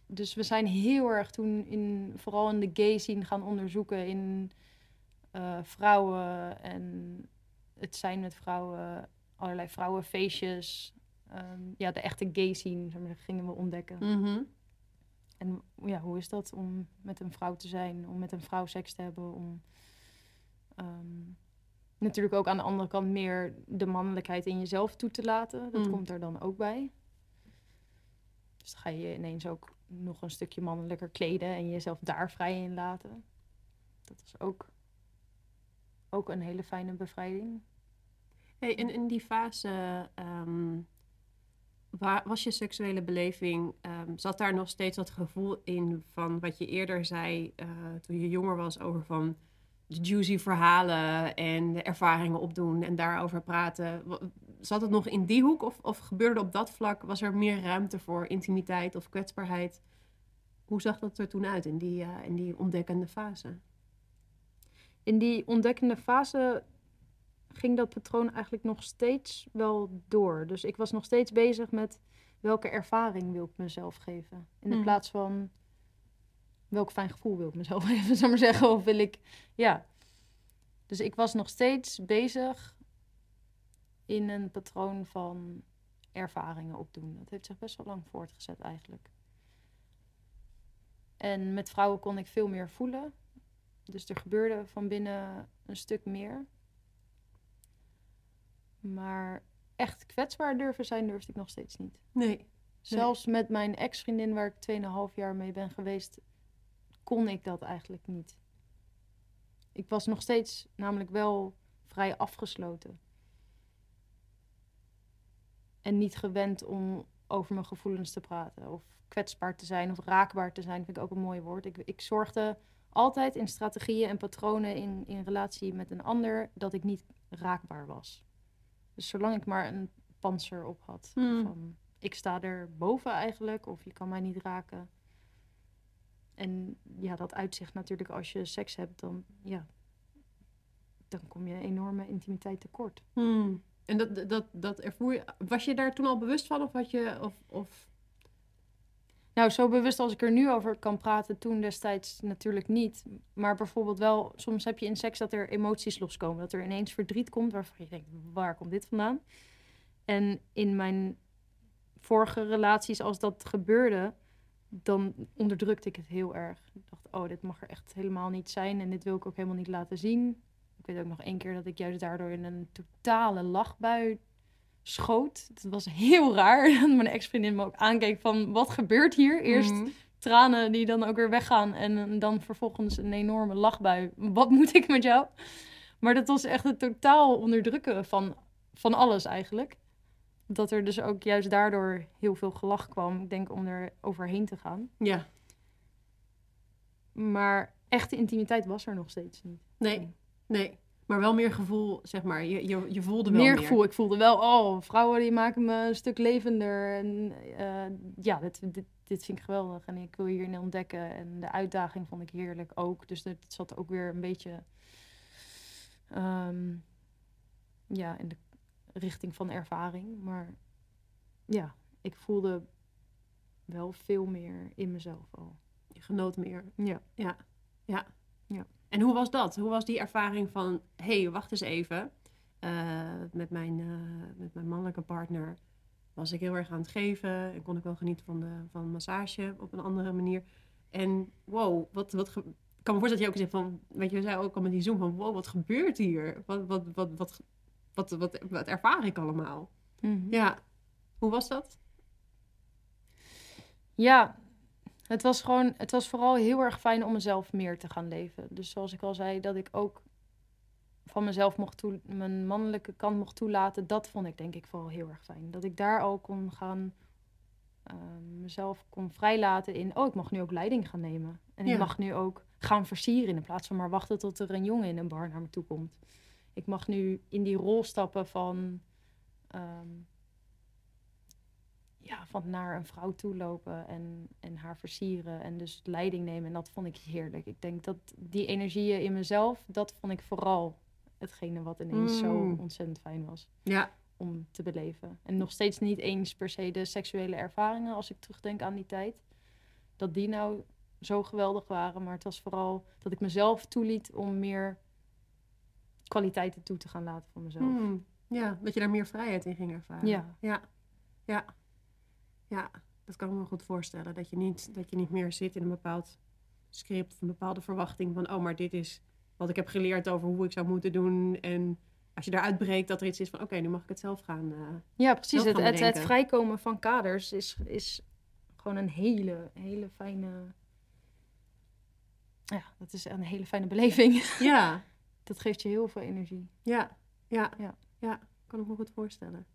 Dus we zijn heel erg toen in, vooral in de gay scene gaan onderzoeken in eh, vrouwen en het zijn met vrouwen, allerlei vrouwenfeestjes. Ehm, ja, de echte gay scene gingen we ontdekken. Mhm. En ja, hoe is dat om met een vrouw te zijn, om met een vrouw seks te hebben, om ehm, natuurlijk ook aan de andere kant meer de mannelijkheid in jezelf toe te laten. Dat Mm. komt er dan ook bij. Dus dan ga je ineens ook nog een stukje mannelijker kleden en jezelf daar vrij in laten. Dat is ook, ook een hele fijne bevrijding. Hey, en in die fase, ehm, waar was je seksuele beleving, ehm, zat daar nog steeds dat gevoel in van wat je eerder zei eh, toen je jonger was over van de juicy verhalen en de ervaringen opdoen en daarover praten. Zat het nog in die hoek of, of gebeurde op dat vlak, was er meer ruimte voor intimiteit of kwetsbaarheid? Hoe zag dat er toen uit in die, eh, in die ontdekkende fase? In die ontdekkende fase ging dat patroon eigenlijk nog steeds wel door. Dus ik was nog steeds bezig met welke ervaring wil ik mezelf geven. In de Mm. plaats van welk fijn gevoel wil ik mezelf geven, zou ik maar zeggen. Of wil ik, ja. Dus ik was nog steeds bezig in een patroon van ervaringen opdoen. Dat heeft zich best wel lang voortgezet eigenlijk. En met vrouwen kon ik veel meer voelen. Dus er gebeurde van binnen een stuk meer. Maar echt kwetsbaar durven zijn, durfde ik nog steeds niet. Nee. Zelfs met mijn ex-vriendin, waar ik 2,5 jaar mee ben geweest, kon ik dat eigenlijk niet. Ik was nog steeds namelijk wel vrij afgesloten. En niet gewend om over mijn gevoelens te praten. Of kwetsbaar te zijn of raakbaar te zijn, vind ik ook een mooi woord. Ik, ik zorgde altijd in strategieën en patronen in, in relatie met een ander dat ik niet raakbaar was. Dus zolang ik maar een panzer op had. Hmm. Van, ik sta er boven eigenlijk, of je kan mij niet raken. En ja, dat uitzicht natuurlijk als je seks hebt, dan, ja, dan kom je een enorme intimiteit tekort. Hmm. En dat, dat, dat ervoer je, was je daar toen al bewust van of had je, of, of Nou, zo bewust als ik er nu over kan praten, toen destijds natuurlijk niet. Maar bijvoorbeeld wel, soms heb je in seks dat er emoties loskomen. Dat er ineens verdriet komt waarvan je denkt, waar komt dit vandaan? En in mijn vorige relaties, als dat gebeurde, dan onderdrukte ik het heel erg. Ik dacht, oh, dit mag er echt helemaal niet zijn en dit wil ik ook helemaal niet laten zien. Ik weet ook nog één keer dat ik juist daardoor in een totale lachbui schoot. Het was heel raar dat mijn ex-vriendin me ook aankeek van, wat gebeurt hier? Eerst Mhm. tranen die dan ook weer weggaan en dan vervolgens een enorme lachbui. Wat moet ik met jou? Maar dat was echt het totaal onderdrukken van, van alles eigenlijk. Dat er dus ook juist daardoor heel veel gelach kwam. Ik denk om er overheen te gaan. Ja, Maar echte intimiteit was er nog steeds niet. nee, nee. Maar wel meer gevoel, zeg maar. Je, je, je voelde wel meer meer. gevoel. Ik voelde wel, oh, vrouwen die maken me een stuk levender. En eh, ja, dit, dit, dit vind ik geweldig. En ik wil hierin ontdekken. En de uitdaging vond ik heerlijk ook. Dus dat zat ook weer een beetje... ehm, ja, in de richting van ervaring. Maar ja, ik voelde wel veel meer in mezelf al. Je genoot meer. Ja. Ja. Ja. Ja. En hoe was dat? Hoe was die ervaring van... Hé, hey, wacht eens even. Uh, met, mijn, uh, met mijn mannelijke partner was ik heel erg aan het geven. En kon ik wel genieten van de van massage op een andere manier. En wow, wat, wat ik kan me voorstellen dat je ook zegt van... Weet je, we zei ook al met die Zoom van... Wow, wat gebeurt hier? Wat, wat, wat, wat, wat, wat, wat ervaar ik allemaal? Mm -hmm. Ja. Hoe was dat? Ja, het was gewoon, het was vooral heel erg fijn om mezelf meer te gaan leven. Dus zoals ik al zei, dat ik ook van mezelf mocht toe, mijn mannelijke kant mocht toelaten, dat vond ik denk ik vooral heel erg fijn. Dat ik daar al kon gaan, uh, mezelf kon vrijlaten in, oh, ik mag nu ook leiding gaan nemen. En Ja. ik mag nu ook gaan versieren in plaats van maar wachten tot er een jongen in een bar naar me toe komt. Ik mag nu in die rol stappen van, ehm, ja, van naar een vrouw toe lopen en, en haar versieren en dus leiding nemen. En dat vond ik heerlijk. Ik denk dat die energieën in mezelf, dat vond ik vooral hetgene wat ineens zo Mm. ontzettend fijn was Ja. om te beleven. En nog steeds niet eens per se de seksuele ervaringen, als ik terugdenk aan die tijd. Dat die nou zo geweldig waren. Maar het was vooral dat ik mezelf toeliet om meer kwaliteiten toe te gaan laten van mezelf. Hmm. Ja, dat je daar meer vrijheid in ging ervaren. Ja. Ja. Ja. Ja, dat kan ik me goed voorstellen. Dat je niet, dat je niet meer zit in een bepaald script, of een bepaalde verwachting van, oh, maar dit is wat ik heb geleerd over hoe ik zou moeten doen. En als je daaruit breekt, dat er iets is van, oké, nu mag ik het zelf gaan. eh, Ja, precies. Het, het, vrijkomen van kaders is, is gewoon een hele, hele fijne. Ja, dat is een hele fijne beleving. ja, Dat geeft je heel veel energie. ja, ja, Ja. ja, kan ik me goed voorstellen.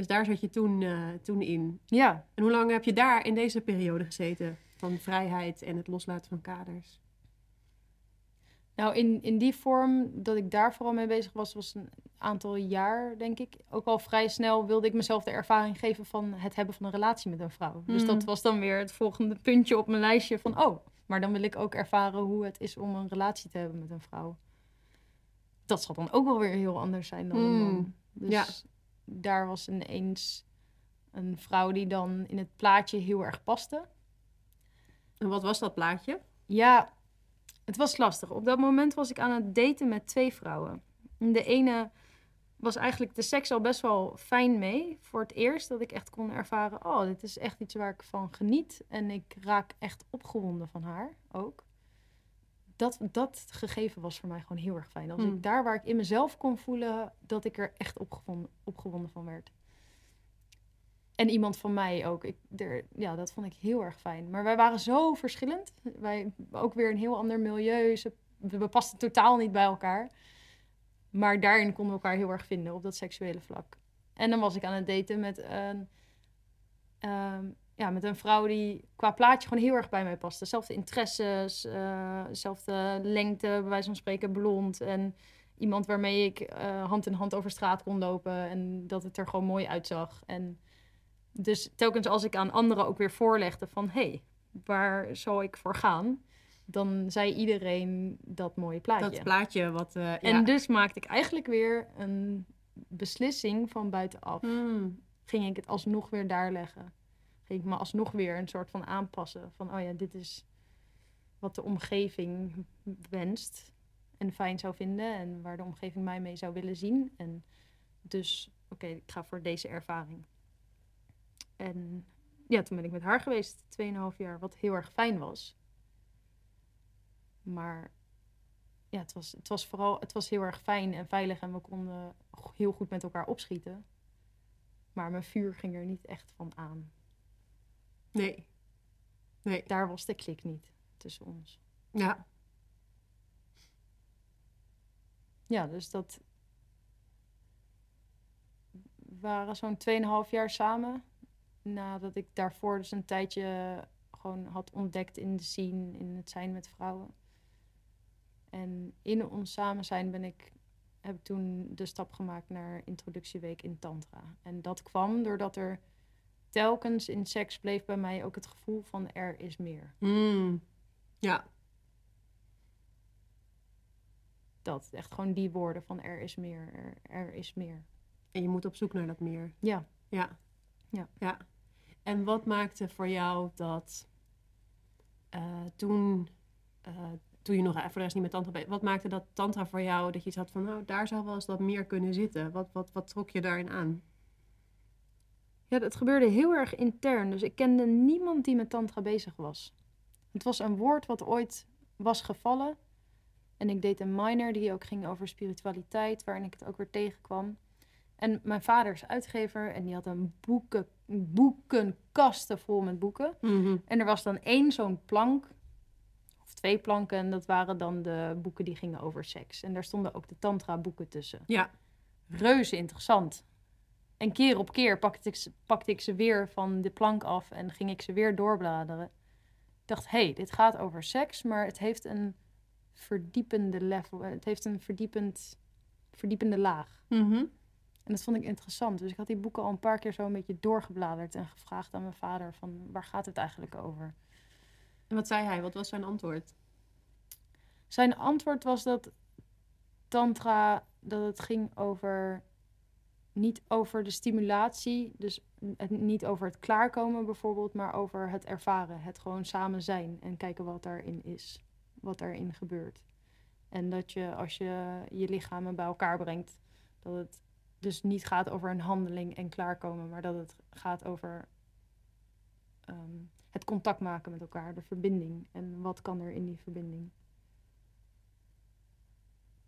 Dus daar zat je toen, eh, toen in. Ja, En hoe lang heb je daar in deze periode gezeten? Van vrijheid en het loslaten van kaders? nou in, in die vorm dat ik daar vooral mee bezig was, was een aantal jaar, denk ik. Ook al vrij snel wilde ik mezelf de ervaring geven van het hebben van een relatie met een vrouw. Dus Mm. dat was dan weer het volgende puntje op mijn lijstje van, oh, maar dan wil ik ook ervaren hoe het is om een relatie te hebben met een vrouw. Dat zal dan ook wel weer heel anders zijn dan een man. Mm. Dus Ja. Daar was ineens een vrouw die dan in het plaatje heel erg paste. En wat was dat plaatje? Ja, het was lastig. Op dat moment was ik aan het daten met twee vrouwen. En De ene was eigenlijk de seks al best wel fijn mee. Voor het eerst dat ik echt kon ervaren... oh, dit is echt iets waar ik van geniet. En ik raak echt opgewonden van haar ook. Dat, dat gegeven was voor mij gewoon heel erg fijn. Als Hmm. ik daar waar ik in mezelf kon voelen... dat ik er echt opgewonden, opgewonden van werd. En iemand van mij ook. Ik, er, ja, dat vond ik heel erg fijn. Maar wij waren zo verschillend. Wij ook weer een heel ander milieu. Ze, we pasten totaal niet bij elkaar. Maar daarin konden we elkaar heel erg vinden op dat seksuele vlak. En dan was ik aan het daten met een, ehm, ja, met een vrouw die qua plaatje gewoon heel erg bij mij paste. Zelfde interesses, eh, zelfde lengte, bij wijze van spreken blond. En iemand waarmee ik eh, hand in hand over straat kon lopen. En dat het er gewoon mooi uitzag. En dus telkens als ik aan anderen ook weer voorlegde van... hé, hey, waar zal ik voor gaan? Dan zei iedereen dat mooie plaatje. Dat plaatje wat... eh, ja. En dus maakte ik eigenlijk weer een beslissing van buitenaf. Hmm. Ging ik het alsnog weer daar leggen. Ik me alsnog weer een soort van aanpassen. Van, oh ja, dit is wat de omgeving wenst en fijn zou vinden. En waar de omgeving mij mee zou willen zien. En dus, oké, ik ga voor deze ervaring. En ja, toen ben ik met haar geweest, 2,5 jaar, wat heel erg fijn was. Maar ja, het was, het was vooral het was heel erg fijn en veilig en we konden heel goed met elkaar opschieten. Maar mijn vuur ging er niet echt van aan. Nee. Nee. Daar was de klik niet tussen ons. Ja. Ja, dus dat we waren zo'n 2,5 jaar samen. Nadat ik daarvoor dus een tijdje gewoon had ontdekt in de scene, in het zijn met vrouwen. En in ons samen zijn ben ik, heb ik toen de stap gemaakt naar introductieweek in Tantra. En dat kwam doordat er telkens in seks bleef bij mij ook het gevoel van er is meer. Hmm. Ja. Dat, echt gewoon die woorden van er is meer, er, er is meer. En je moet op zoek naar dat meer. Ja. Ja. Ja. ja. En wat maakte voor jou dat eh, toen, eh, toen je nog voor de rest niet met tantra bezig wat maakte dat tantra voor jou dat je iets had van, nou, daar zou wel eens wat meer kunnen zitten? Wat, wat, wat trok je daarin aan? Ja, dat gebeurde heel erg intern. Dus ik kende niemand die met tantra bezig was. Het was een woord wat ooit was gevallen. En ik deed een minor die ook ging over spiritualiteit, waarin ik het ook weer tegenkwam. En mijn vader is uitgever en die had een boeken, boekenkasten vol met boeken. En er was dan één zo'n plank, of twee planken, en dat waren dan de boeken die gingen over seks. En daar stonden ook de tantra-boeken tussen. Ja. Reuze interessant. En keer op keer pakte ik, ze, pakte ik ze weer van de plank af en ging ik ze weer doorbladeren. Ik dacht, hé, hey, dit gaat over seks, maar het heeft een verdiepende level. Het heeft een verdiepend, verdiepende laag. Mhm. En dat vond ik interessant. Dus ik had die boeken al een paar keer zo een beetje doorgebladerd en gevraagd aan mijn vader van waar gaat het eigenlijk over? En wat zei hij? Wat was zijn antwoord? Zijn antwoord was dat tantra, dat het ging over niet over de stimulatie, dus het, niet over het klaarkomen bijvoorbeeld, maar over het ervaren, het gewoon samen zijn en kijken wat daarin is, wat daarin gebeurt. En dat je als je je lichamen bij elkaar brengt, dat het dus niet gaat over een handeling en klaarkomen, maar dat het gaat over ehm, het contact maken met elkaar, de verbinding en wat kan er in die verbinding.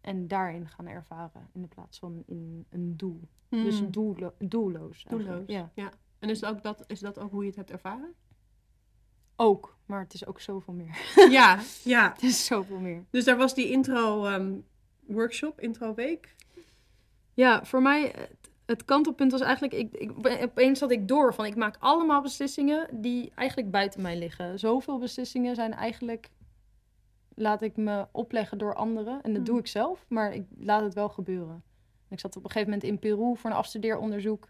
En daarin gaan ervaren in de plaats van in een doel. Dus Mm. doello- doelloos. Doelloos. Ja. En is, ook dat, is dat ook hoe je het hebt ervaren? Ook, maar het is ook zoveel meer. ja, ja. het is zoveel meer. Dus daar was die intro ehm, workshop, intro week. Ja, voor mij, het, het kantelpunt was eigenlijk, ik, ik, opeens had ik door van, ik maak allemaal beslissingen die eigenlijk buiten mij liggen. Zoveel beslissingen zijn eigenlijk, laat ik me opleggen door anderen. En dat Mhm. doe ik zelf, maar ik laat het wel gebeuren. Ik zat op een gegeven moment in Peru voor een afstudeeronderzoek.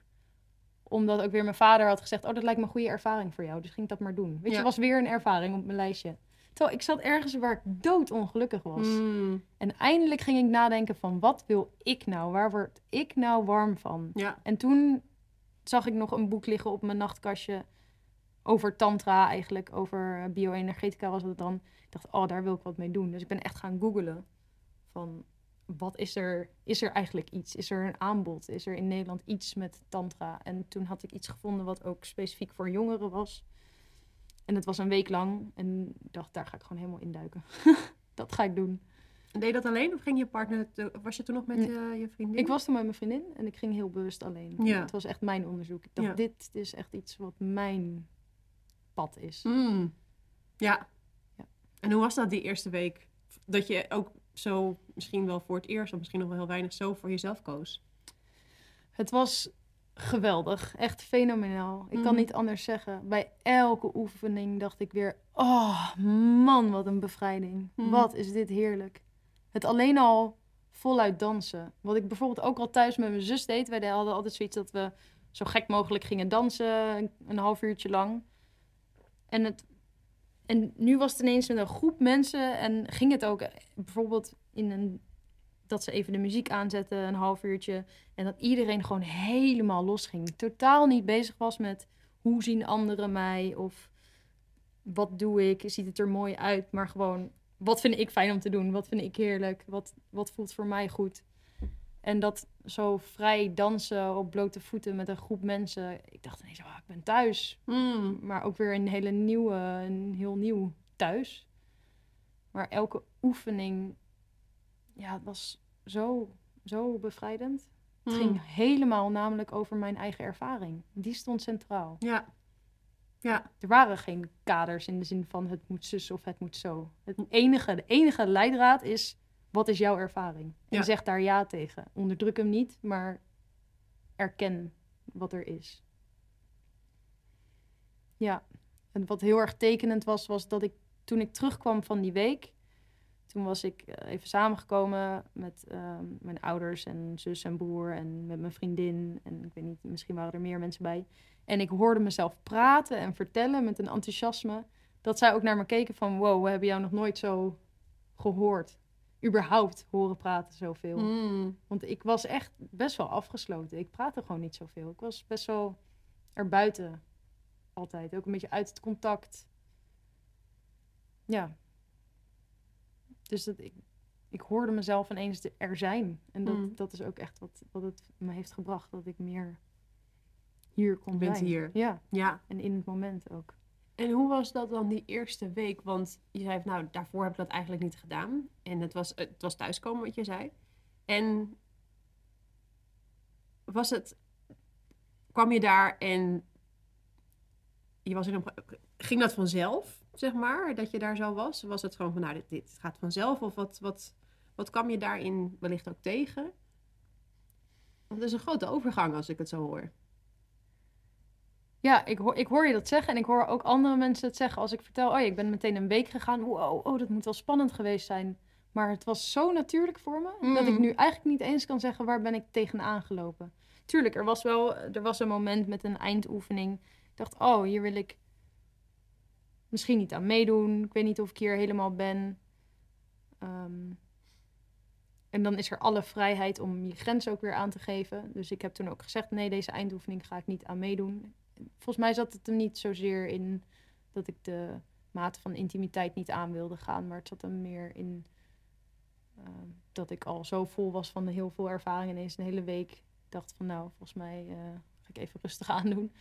Omdat ook weer mijn vader had gezegd, oh, dat lijkt me een goede ervaring voor jou. Dus ging ik dat maar doen. Weet Ja. je, was weer een ervaring op mijn lijstje. Terwijl ik zat ergens waar ik doodongelukkig was. Mm. En eindelijk ging ik nadenken van, wat wil ik nou? Waar word ik nou warm van? Ja. En toen zag ik nog een boek liggen op mijn nachtkastje over tantra eigenlijk, over bioenergetica was het dan. Ik dacht, oh, daar wil ik wat mee doen. Dus ik ben echt gaan googlen van, wat is er, is er eigenlijk iets? Is er een aanbod? Is er in Nederland iets met tantra? En toen had ik iets gevonden wat ook specifiek voor jongeren was. En het was een week lang en ik dacht, daar ga ik gewoon helemaal induiken. dat ga ik doen. En deed je dat alleen of ging je partner, was je toen nog met Nee. je, je vriendin? Ik was toen met mijn vriendin en ik ging heel bewust alleen. Ja. Het was echt mijn onderzoek. Ik dacht, Ja. dit is echt iets wat mijn pad is. Mm. Ja. Ja. En hoe was dat die eerste week? Dat je ook zo misschien wel voor het eerst, of misschien nog wel heel weinig, zo voor jezelf koos. Het was geweldig. Echt fenomenaal. Ik kan Mhm. niet anders zeggen. Bij elke oefening dacht ik weer... Oh, man, wat een bevrijding. Mhm. Wat is dit heerlijk. Het alleen al voluit dansen. Wat ik bijvoorbeeld ook al thuis met mijn zus deed. Wij hadden altijd zoiets dat we zo gek mogelijk gingen dansen. Een, een half uurtje lang. En, het, en nu was het ineens met een groep mensen. En ging het ook bijvoorbeeld in een... Dat ze even de muziek aanzetten, een half uurtje. En dat iedereen gewoon helemaal losging. Totaal niet bezig was met hoe zien anderen mij of wat doe ik, ziet het er mooi uit. Maar gewoon, wat vind ik fijn om te doen? Wat vind ik heerlijk? Wat, wat voelt voor mij goed? En dat zo vrij dansen op blote voeten met een groep mensen. Ik dacht ineens, oh, ik ben thuis. Mm. Maar ook weer een hele nieuwe, een heel nieuw thuis. Maar elke oefening, ja, het was zo, zo bevrijdend. Het Mm. ging helemaal namelijk over mijn eigen ervaring. Die stond centraal. Ja. Ja. Er waren geen kaders in de zin van het moet zus of het moet zo. Het enige, de enige leidraad is, wat is jouw ervaring? En Ja. zeg daar ja tegen. Onderdruk hem niet, maar erken wat er is. Ja, en wat heel erg tekenend was, was dat ik toen ik terugkwam van die week... Toen was ik eh, even samengekomen met ehm, mijn ouders en zus en broer en met mijn vriendin. En ik weet niet, misschien waren er meer mensen bij. En ik hoorde mezelf praten en vertellen met een enthousiasme. Dat zij ook naar me keken van, wow, we hebben jou nog nooit zo gehoord. Überhaupt horen praten zoveel. Mm. Want ik was echt best wel afgesloten. Ik praatte gewoon niet zoveel. Ik was best wel erbuiten. Altijd. Ook een beetje uit het contact. Ja. Dus dat ik, ik hoorde mezelf ineens er zijn. En dat, Mm. dat is ook echt wat, wat het me heeft gebracht. Dat ik meer hier kon Je bent zijn. hier. Ja. Ja. En in het moment ook. En hoe was dat dan die eerste week? Want je zei, nou, daarvoor heb ik dat eigenlijk niet gedaan. En het was, het was thuiskomen, wat je zei. En was het... Kwam je daar en... Je was in een, ging dat vanzelf, zeg maar, dat je daar zo was? Was het gewoon van, nou, dit, gaat vanzelf? Of wat, wat, wat kwam je daarin wellicht ook tegen? Het is een grote overgang als ik het zo hoor. Ja, ik hoor, ik hoor je dat zeggen. En ik hoor ook andere mensen het zeggen als ik vertel... Oh ja, ik ben meteen een week gegaan. Wow, oh, dat moet wel spannend geweest zijn. Maar het was zo natuurlijk voor me... dat ik Mm. nu eigenlijk niet eens kan zeggen... waar ben ik tegenaan gelopen. Tuurlijk, er was wel er was een moment met een eindoefening. Ik dacht, oh, hier wil ik misschien niet aan meedoen. Ik weet niet of ik hier helemaal ben. Ehm, en dan is er alle vrijheid om je grens ook weer aan te geven. Dus ik heb toen ook gezegd: nee, deze eindoefening ga ik niet aan meedoen. Volgens mij zat het er niet zozeer in dat ik de mate van intimiteit niet aan wilde gaan, maar het zat er meer in ehm, dat ik al zo vol was van heel veel ervaring ineens een hele week. Dacht van nou, volgens mij eh, ga ik even rustig aandoen.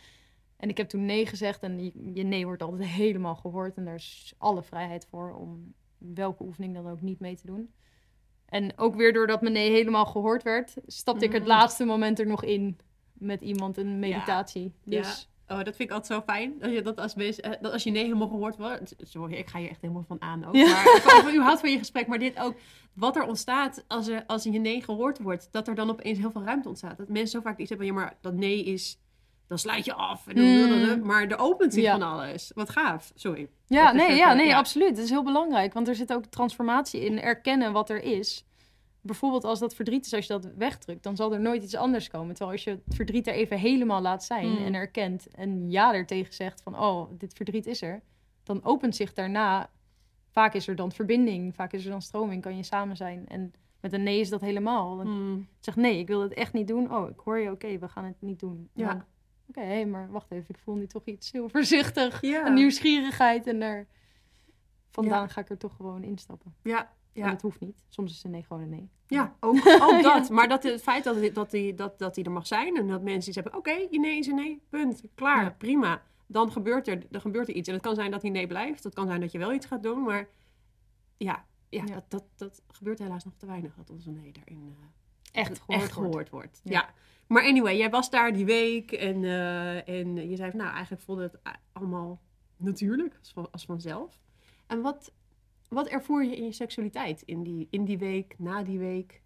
En ik heb toen nee gezegd en je, je nee wordt altijd helemaal gehoord en daar is alle vrijheid voor om welke oefening dan ook niet mee te doen. En ook weer doordat mijn nee helemaal gehoord werd, stapte ik het Mhm. laatste moment er nog in met iemand een meditatie. Ja. Dus Oh, dat vind ik altijd zo fijn. Dat, je, dat, als, eh, dat als je nee helemaal gehoord wordt. Sorry, ik ga hier echt helemaal van aan ook. Ja. Maar van, u houdt van je gesprek, maar dit ook. Wat er ontstaat als, er, als je nee gehoord wordt. Dat er dan opeens heel veel ruimte ontstaat. Dat mensen zo vaak iets hebben ja, maar dat nee is... Dan sluit je af. En dan, Mm. Maar er opent zich Ja. van alles. Wat gaaf. Sorry. Ja, Dat nee, ja, nee ja. absoluut. Het is heel belangrijk, want er zit ook transformatie in. Erkennen wat er is. Bijvoorbeeld als dat verdriet is, als je dat wegdrukt, dan zal er nooit iets anders komen. Terwijl als je het verdriet er even helemaal laat zijn Mm. en erkent en ja ertegen zegt van, oh, dit verdriet is er, dan opent zich daarna, vaak is er dan verbinding, vaak is er dan stroming, kan je samen zijn. En met een nee is dat helemaal. Dan Mm. zegt nee, ik wil het echt niet doen. Oh, ik hoor je, oké, we gaan het niet doen. Ja. Oké, hé, maar wacht even, ik voel nu toch iets heel voorzichtig Ja. een nieuwsgierigheid en daar vandaan Ja. ga ik er toch gewoon instappen. Ja. En Ja. dat hoeft niet. Soms is een nee gewoon een nee. Ja, ook, ook dat. Maar dat, het feit dat, die- dat, die, dat, dat die er mag zijn en dat mensen iets hebben. Oké, je nee is een nee, punt. Klaar, Ja. prima. Dan gebeurt er, dan gebeurt er iets. En het kan zijn dat die nee blijft. Het kan zijn dat je wel iets gaat doen. Maar ja, ja, Ja. Dat, dat, dat gebeurt helaas nog te weinig. Dat onze nee daarin eh, Echt gehoord, echt wordt. gehoord wordt. Ja. Ja. Maar anyway, jij was daar die week. En, eh, en je zei van, nou, eigenlijk voelde het allemaal natuurlijk. Als, van, als vanzelf. En wat, wat ervoer je in je seksualiteit in die, in die week, na die week?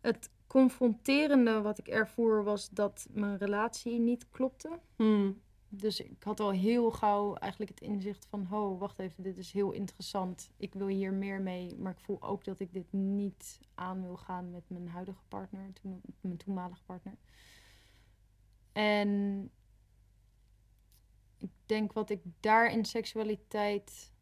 Het confronterende wat ik ervoer was dat mijn relatie niet klopte. Hmm. Dus ik had al heel gauw eigenlijk het inzicht van... ho, wacht even, dit is heel interessant. Ik wil hier meer mee. Maar ik voel ook dat ik dit niet aan wil gaan met mijn huidige partner. Toen, mijn toenmalige partner. En ik denk wat ik daar in seksualiteit...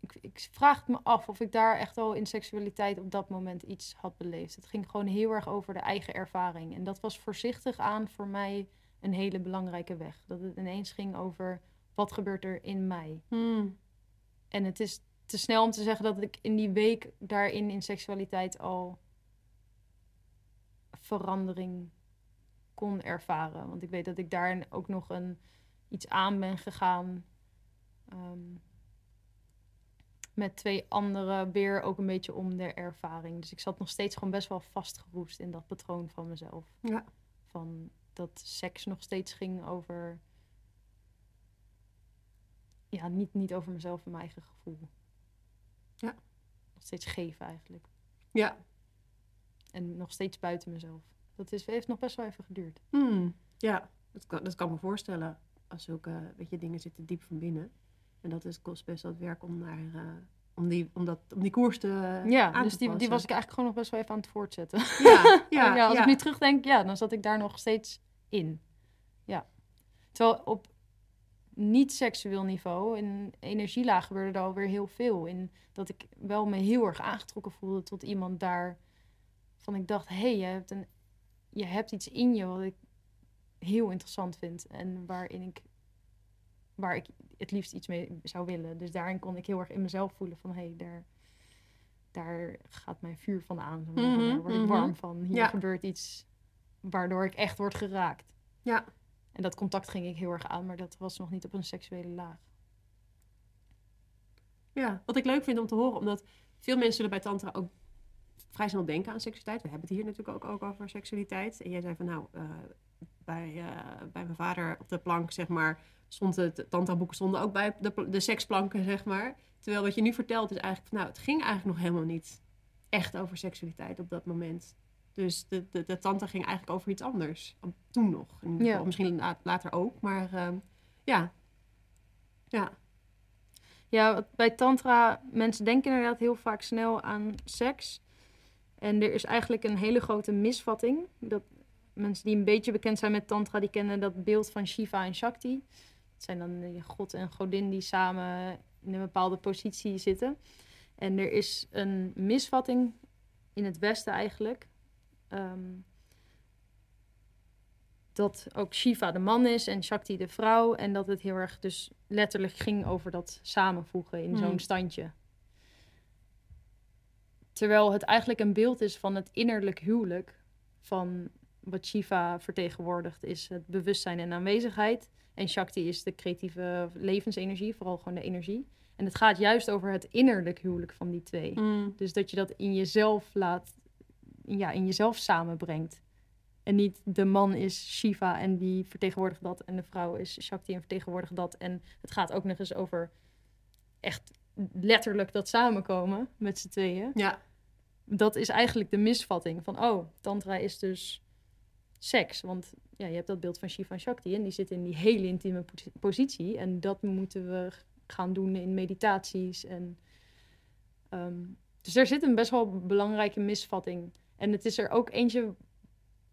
Ik, ik vraag het me af of ik daar echt al in seksualiteit op dat moment iets had beleefd. Het ging gewoon heel erg over de eigen ervaring. En dat was voorzichtig aan voor mij een hele belangrijke weg. Dat het ineens ging over wat gebeurt er in mij. Hmm. En het is te snel om te zeggen dat ik in die week daarin in seksualiteit al verandering kon ervaren. Want ik weet dat ik daarin ook nog een, iets aan ben gegaan. ehm, met twee anderen weer ook een beetje om de ervaring. Dus ik zat nog steeds gewoon best wel vastgeroest in dat patroon van mezelf. Ja. Van dat seks nog steeds ging over... Ja, niet, niet over mezelf en mijn eigen gevoel. Ja. Nog steeds geven eigenlijk. Ja. En nog steeds buiten mezelf. Dat is, heeft nog best wel even geduurd. Hmm. Ja, dat kan, dat kan me voorstellen. Als zulke weet je, dingen zitten diep van binnen. En dat is, kost best wat werk om, naar, eh, om, die, om, dat, om die koers te ja, aan dus te die, die was ik eigenlijk gewoon nog best wel even aan het voortzetten. Ja, ja, ja, als ja. ik nu terugdenk, ja, dan zat ik daar nog steeds in. Ja. Terwijl op niet-seksueel niveau, in energielaag, gebeurde er alweer heel veel. In dat ik wel me heel erg aangetrokken voelde tot iemand daar. Van ik dacht, hé, hey, je, hebt een, je hebt iets in je wat ik heel interessant vind. En waarin ik, waar ik het liefst iets mee zou willen. Dus daarin kon ik heel erg in mezelf voelen van, hé, hey, daar, daar gaat mijn vuur van aan. Mm -hmm, daar word ik warm mhm. van. Hier gebeurt iets waardoor ik echt word geraakt. Ja. En dat contact ging ik heel erg aan, maar dat was nog niet op een seksuele laag. Ja, wat ik leuk vind om te horen, omdat veel mensen zullen bij Tantra ook vrij snel denken aan seksualiteit. We hebben het hier natuurlijk ook, ook over seksualiteit. En jij zei van nou, uh, bij, uh, bij mijn vader op de plank, zeg maar, stond het, tantra-boeken stonden ook bij de, de seksplanken, zeg maar. Terwijl wat je nu vertelt is eigenlijk van nou, het ging eigenlijk nog helemaal niet echt over seksualiteit op dat moment. Dus de, de, de tante ging eigenlijk over iets anders. Toen nog. In ieder geval. Misschien later ook. Maar uh, ja. Ja. Ja, bij tantra, mensen denken inderdaad heel vaak snel aan seks. En er is eigenlijk een hele grote misvatting. Dat mensen die een beetje bekend zijn met tantra, die kennen dat beeld van Shiva en Shakti. Het zijn dan de god en godin die samen in een bepaalde positie zitten. En er is een misvatting in het Westen eigenlijk. Ehm, dat ook Shiva de man is en Shakti de vrouw. En dat het heel erg dus letterlijk ging over dat samenvoegen in zo'n hmm. standje. Terwijl het eigenlijk een beeld is van het innerlijk huwelijk. Van wat Shiva vertegenwoordigt is het bewustzijn en aanwezigheid. En Shakti is de creatieve levensenergie, vooral gewoon de energie. En het gaat juist over het innerlijk huwelijk van die twee. Hmm. Dus dat je dat in jezelf laat ja, in jezelf samenbrengt. En niet de man is Shiva en die vertegenwoordigt dat. En de vrouw is Shakti en vertegenwoordigt dat. En het gaat ook nog eens over echt letterlijk dat samenkomen met z'n tweeën. Ja. Dat is eigenlijk de misvatting van, oh, tantra is dus seks. Want ja, je hebt dat beeld van Shiva en Shakti en die zitten in die hele intieme positie. En dat moeten we gaan doen in meditaties. En, ehm, dus er zit een best wel belangrijke misvatting en het is er ook eentje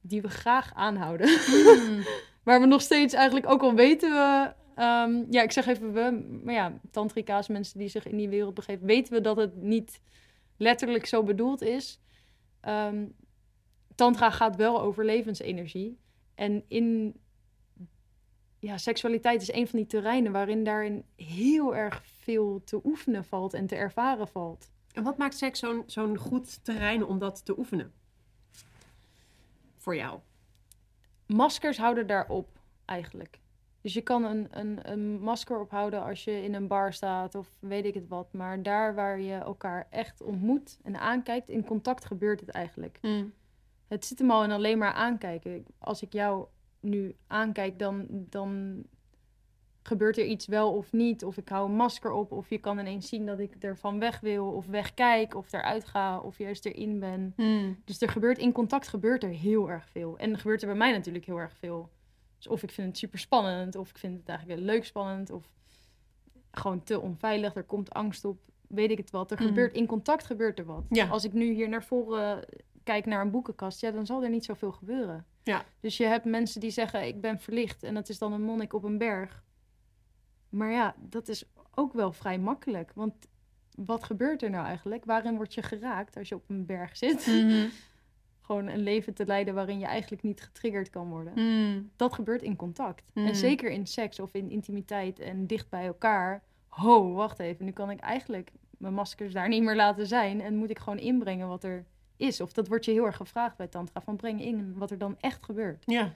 die we graag aanhouden. Mm. Waar we nog steeds eigenlijk ook al weten we... Ehm, ja, ik zeg even we, maar ja, tantrika's, mensen die zich in die wereld begeven, weten we dat het niet letterlijk zo bedoeld is. Ehm, tantra gaat wel over levensenergie. En in ja, seksualiteit is een van die terreinen waarin daarin heel erg veel te oefenen valt en te ervaren valt. En wat maakt seks zo'n zo'n goed terrein om dat te oefenen? Voor jou? Maskers houden daarop eigenlijk. Dus je kan een, een, een masker ophouden als je in een bar staat of weet ik het wat. Maar daar waar je elkaar echt ontmoet en aankijkt, in contact gebeurt het eigenlijk. Mm. Het zit hem al in alleen maar aankijken. Als ik jou nu aankijk, dan, dan gebeurt er iets wel of niet. Of ik hou een masker op. Of je kan ineens zien dat ik er van weg wil. Of wegkijk. Of eruit ga. Of juist erin ben. Hmm. Dus er gebeurt in contact gebeurt er heel erg veel. En er gebeurt er bij mij natuurlijk heel erg veel. Dus of ik vind het super spannend. Of ik vind het eigenlijk leuk spannend. Of gewoon te onveilig. Er komt angst op. Weet ik het wat. Er hmm. gebeurt in contact gebeurt er wat. Ja. Als ik nu hier naar voren kijk naar een boekenkast. Ja, dan zal er niet zoveel gebeuren. Ja. Dus je hebt mensen die zeggen ik ben verlicht. En dat is dan een monnik op een berg. Maar ja, dat is ook wel vrij makkelijk. Want wat gebeurt er nou eigenlijk? Waarin word je geraakt als je op een berg zit? Mhm. Gewoon een leven te leiden waarin je eigenlijk niet getriggerd kan worden. Mhm. Dat gebeurt in contact. En mhm. zeker in seks of in intimiteit en dicht bij elkaar. Ho, wacht even. Nu kan ik eigenlijk mijn maskers daar niet meer laten zijn. En moet ik gewoon inbrengen wat er is. Of dat wordt je heel erg gevraagd bij Tantra. Van breng in wat er dan echt gebeurt. Ja.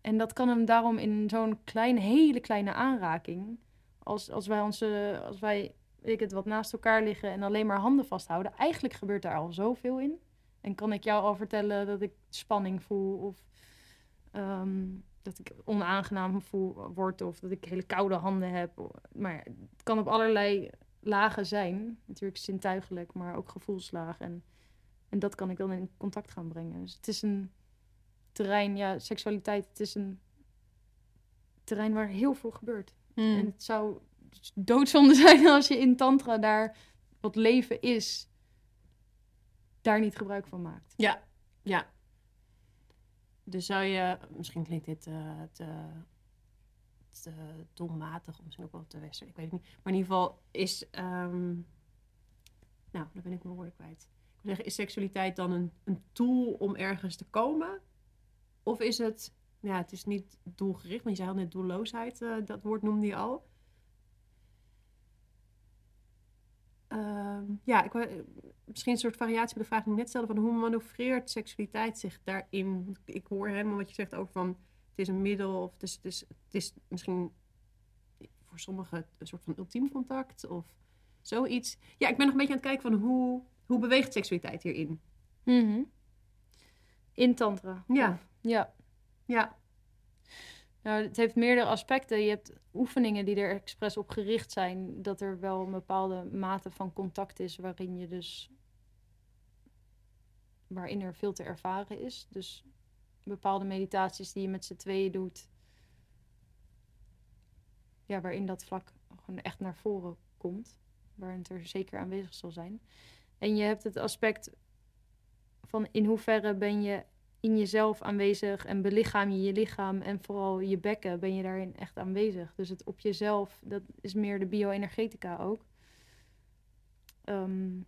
En dat kan hem daarom in zo'n kleine, hele kleine aanraking. Als, als wij onze, als wij, ik het wat naast elkaar liggen en alleen maar handen vasthouden. Eigenlijk gebeurt daar al zoveel in. En kan ik jou al vertellen dat ik spanning voel of ehm, dat ik onaangenaam voel word of dat ik hele koude handen heb. Maar het kan op allerlei lagen zijn. Natuurlijk zintuigelijk, maar ook gevoelslagen. En, en dat kan ik dan in contact gaan brengen. Dus het is een terrein, ja, seksualiteit, het is een terrein waar heel veel gebeurt. Hmm. En het zou doodzonde zijn als je in tantra daar wat leven is, daar niet gebruik van maakt. Ja, ja. Dus zou je, misschien klinkt dit uh, te, te doelmatig, of misschien ook wel te western, ik weet het niet. Maar in ieder geval is, ehm, nou, dan ben ik mijn woorden kwijt. Ik wil zeggen, is seksualiteit dan een, een tool om ergens te komen? Of is het, ja, het is niet doelgericht, want je zei al net doelloosheid, uh, dat woord noemde je al. Ehm, ja, ik, misschien een soort variatie op de vraag die ik net stelde: van hoe manoeuvreert seksualiteit zich daarin? Ik hoor helemaal wat je zegt over van het is een middel, of het is, het is, het is misschien voor sommigen een soort van ultiem contact of zoiets. Ja, ik ben nog een beetje aan het kijken van hoe, hoe beweegt seksualiteit hierin? Mm In Tantra. Ja. Ja. Ja. Nou, het heeft meerdere aspecten. Je hebt oefeningen die er expres op gericht zijn, dat er wel een bepaalde mate van contact is waarin je dus waarin er veel te ervaren is. Dus bepaalde meditaties die je met z'n tweeën doet, ja, waarin dat vlak gewoon echt naar voren komt, waarin het er zeker aanwezig zal zijn. En je hebt het aspect van in hoeverre ben je in jezelf aanwezig en belichaam je je lichaam en vooral je bekken ben je daarin echt aanwezig. Dus het op jezelf, dat is meer de bioenergetica ook. Um,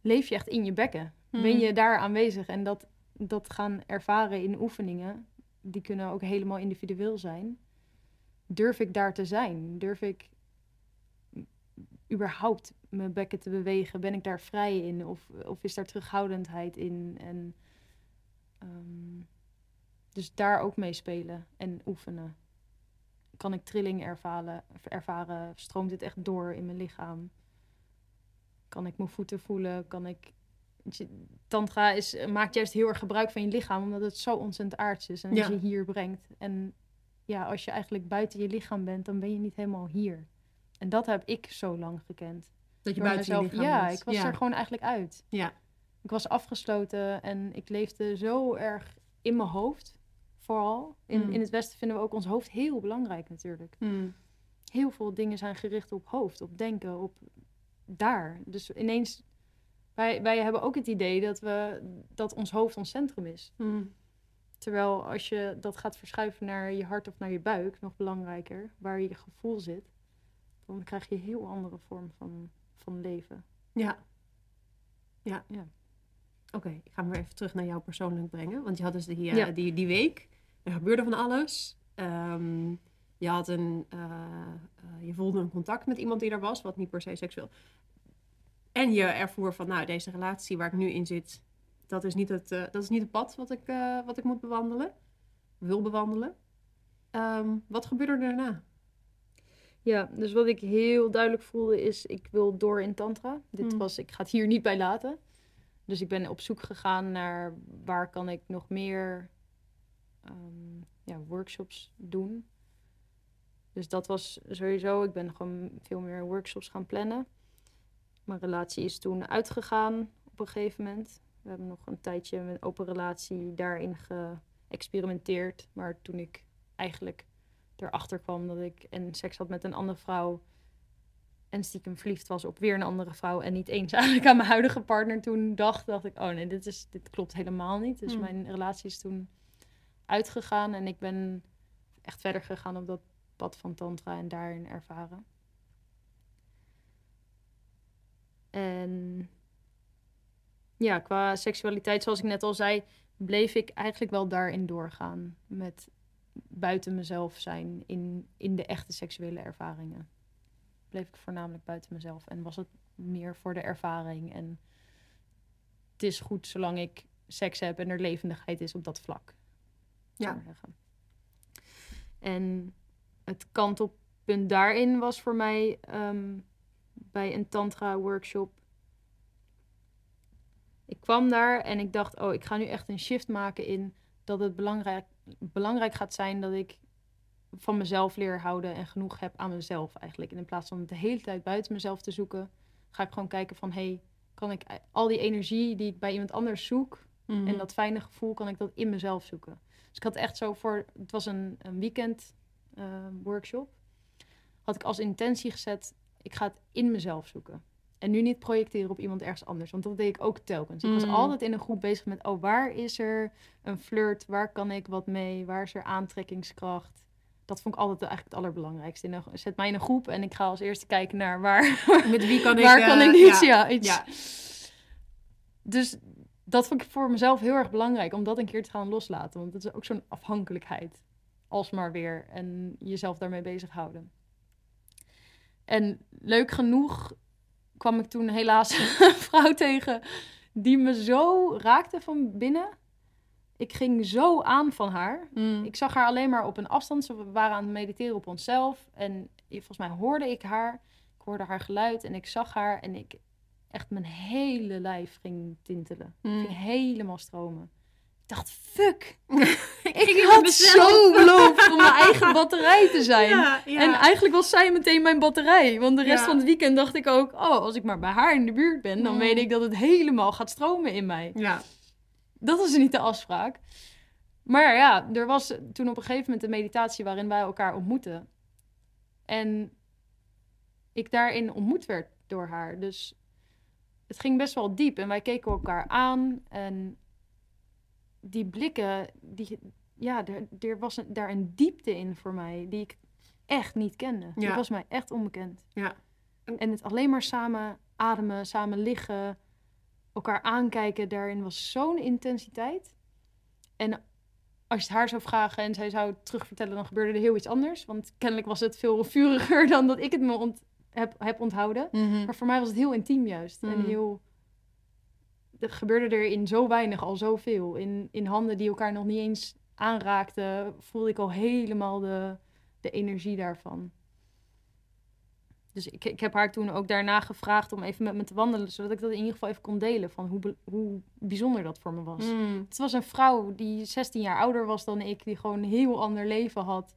leef je echt in je bekken? Ben je hmm. daar aanwezig? En dat, dat gaan ervaren in oefeningen, die kunnen ook helemaal individueel zijn. Durf ik daar te zijn? Durf ik überhaupt mijn bekken te bewegen? Ben ik daar vrij in? Of, of is daar terughoudendheid in? En, um, dus daar ook mee spelen en oefenen. Kan ik trilling ervaren, ervaren? Stroomt dit echt door in mijn lichaam? Kan ik mijn voeten voelen? Kan ik... Tantra is, maakt juist heel erg gebruik van je lichaam, omdat het zo ontzettend aards is en ja. je hier brengt. En ja, als je eigenlijk buiten je lichaam bent, dan ben je niet helemaal hier. En dat heb ik zo lang gekend. Dat je buiten je lichaam Ja, ik was er gewoon eigenlijk uit. Ja. Ik was afgesloten en ik leefde zo erg in mijn hoofd. Vooral. In, hmm. in het Westen vinden we ook ons hoofd heel belangrijk natuurlijk. Hmm. Heel veel dingen zijn gericht op hoofd, op denken, op daar. Dus ineens, wij, wij hebben ook het idee dat, we, dat ons hoofd ons centrum is. Hmm. Terwijl als je dat gaat verschuiven naar je hart of naar je buik, nog belangrijker, waar je gevoel zit, dan krijg je een heel andere vorm van, van leven. Ja. Ja. ja. Oké, ik ga me even terug naar jou persoonlijk brengen. Want je had dus die, uh, die, die week, er gebeurde van alles. Um, je, had een, uh, uh, je voelde een contact met iemand die er was, wat niet per se seksueel. En je ervoer van, nou, deze relatie waar ik nu in zit, dat is niet het, dat is niet het pad wat ik, wat ik moet bewandelen, wil bewandelen. Um, wat gebeurde er daarna? Ja, dus wat ik heel duidelijk voelde is, ik wil door in tantra. Dit hmm. was, ik ga het hier niet bij laten. Dus ik ben op zoek gegaan naar waar kan ik nog meer um, ja, workshops doen. Dus dat was sowieso, ik ben gewoon veel meer workshops gaan plannen. Mijn relatie is toen uitgegaan op een gegeven moment. We hebben nog een tijdje met open relatie daarin geëxperimenteerd. Maar toen ik eigenlijk erachter kwam dat ik en seks had met een andere vrouw. En stiekem verliefd was op weer een andere vrouw. En niet eens eigenlijk aan mijn huidige partner toen dacht, dacht ik, oh nee, dit, is, dit klopt helemaal niet. Dus hmm. mijn relatie is toen uitgegaan. En ik ben echt verder gegaan op dat pad van tantra en daarin ervaren. En ja, qua seksualiteit, zoals ik net al zei, bleef ik eigenlijk wel daarin doorgaan. Met buiten mezelf zijn in, in de echte seksuele ervaringen. Bleef ik voornamelijk buiten mezelf en was het meer voor de ervaring. En het is goed zolang ik seks heb en er levendigheid is op dat vlak. Ja. En het kantelpunt daarin was voor mij ehm, bij een tantra-workshop. Ik kwam daar en ik dacht, oh, ik ga nu echt een shift maken in dat het belangrijk belangrijk gaat zijn dat ik van mezelf leer houden en genoeg heb aan mezelf eigenlijk. En in plaats van de hele tijd buiten mezelf te zoeken, ga ik gewoon kijken van hey, kan ik al die energie die ik bij iemand anders zoek en mhm. dat fijne gevoel, kan ik dat in mezelf zoeken. Dus ik had echt zo voor, het was een, een weekend uh, workshop, had ik als intentie gezet, ik ga het in mezelf zoeken. En nu niet projecteren op iemand ergens anders. Want dat deed ik ook telkens. Ik was mm. altijd in een groep bezig met... oh, waar is er een flirt? Waar kan ik wat mee? Waar is er aantrekkingskracht? dat vond ik altijd eigenlijk het allerbelangrijkste. In een, zet mij in een groep en ik ga als eerste kijken naar waar, Met wie kan ik... waar eh, kan ik iets, ja, iets. ja. Dus dat vond ik voor mezelf heel erg belangrijk om dat een keer te gaan loslaten. Want dat is ook zo'n afhankelijkheid. Alsmaar weer. En jezelf daarmee bezighouden. En leuk genoeg kwam ik toen helaas een vrouw tegen die me zo raakte van binnen. Ik ging zo aan van haar. Mm. Ik zag haar alleen maar op een afstand. Ze waren aan het mediteren op onszelf. En volgens mij hoorde ik haar. Ik hoorde haar geluid en ik zag haar. En ik echt mijn hele lijf ging tintelen. Mm. Ik ging helemaal stromen. Ik dacht, fuck. ik had zo beloofd om mijn eigen batterij te zijn. Ja, ja. En eigenlijk was zij meteen mijn batterij. Want de rest Ja. van het weekend dacht ik ook... Oh, als ik maar bij haar in de buurt ben... dan Mm. weet ik dat het helemaal gaat stromen in mij. Ja. Dat was niet de afspraak. Maar ja, er was toen op een gegeven moment een meditatie waarin wij elkaar ontmoetten. En ik daarin ontmoet werd door haar. Dus het ging best wel diep. En wij keken elkaar aan. En die blikken, die, ja, er, er was een, daar een diepte in voor mij die ik echt niet kende. Die Ja. was mij echt onbekend. Ja. En het alleen maar samen ademen, samen liggen, elkaar aankijken, daarin was zo'n intensiteit. En als je het haar zou vragen en zij zou het terugvertellen, dan gebeurde er heel iets anders. Want kennelijk was het veel vuriger dan dat ik het me ont- heb, heb onthouden. Mhm. Maar voor mij was het heel intiem juist. En Mm. heel... Er gebeurde er in zo weinig al zoveel. In, in handen die elkaar nog niet eens aanraakten, voelde ik al helemaal de, de energie daarvan. Dus ik, ik heb haar toen ook daarna gevraagd om even met me te wandelen, zodat ik dat in ieder geval even kon delen van hoe, hoe bijzonder dat voor me was. Mm. Het was een vrouw die 16 jaar ouder was dan ik, die gewoon een heel ander leven had.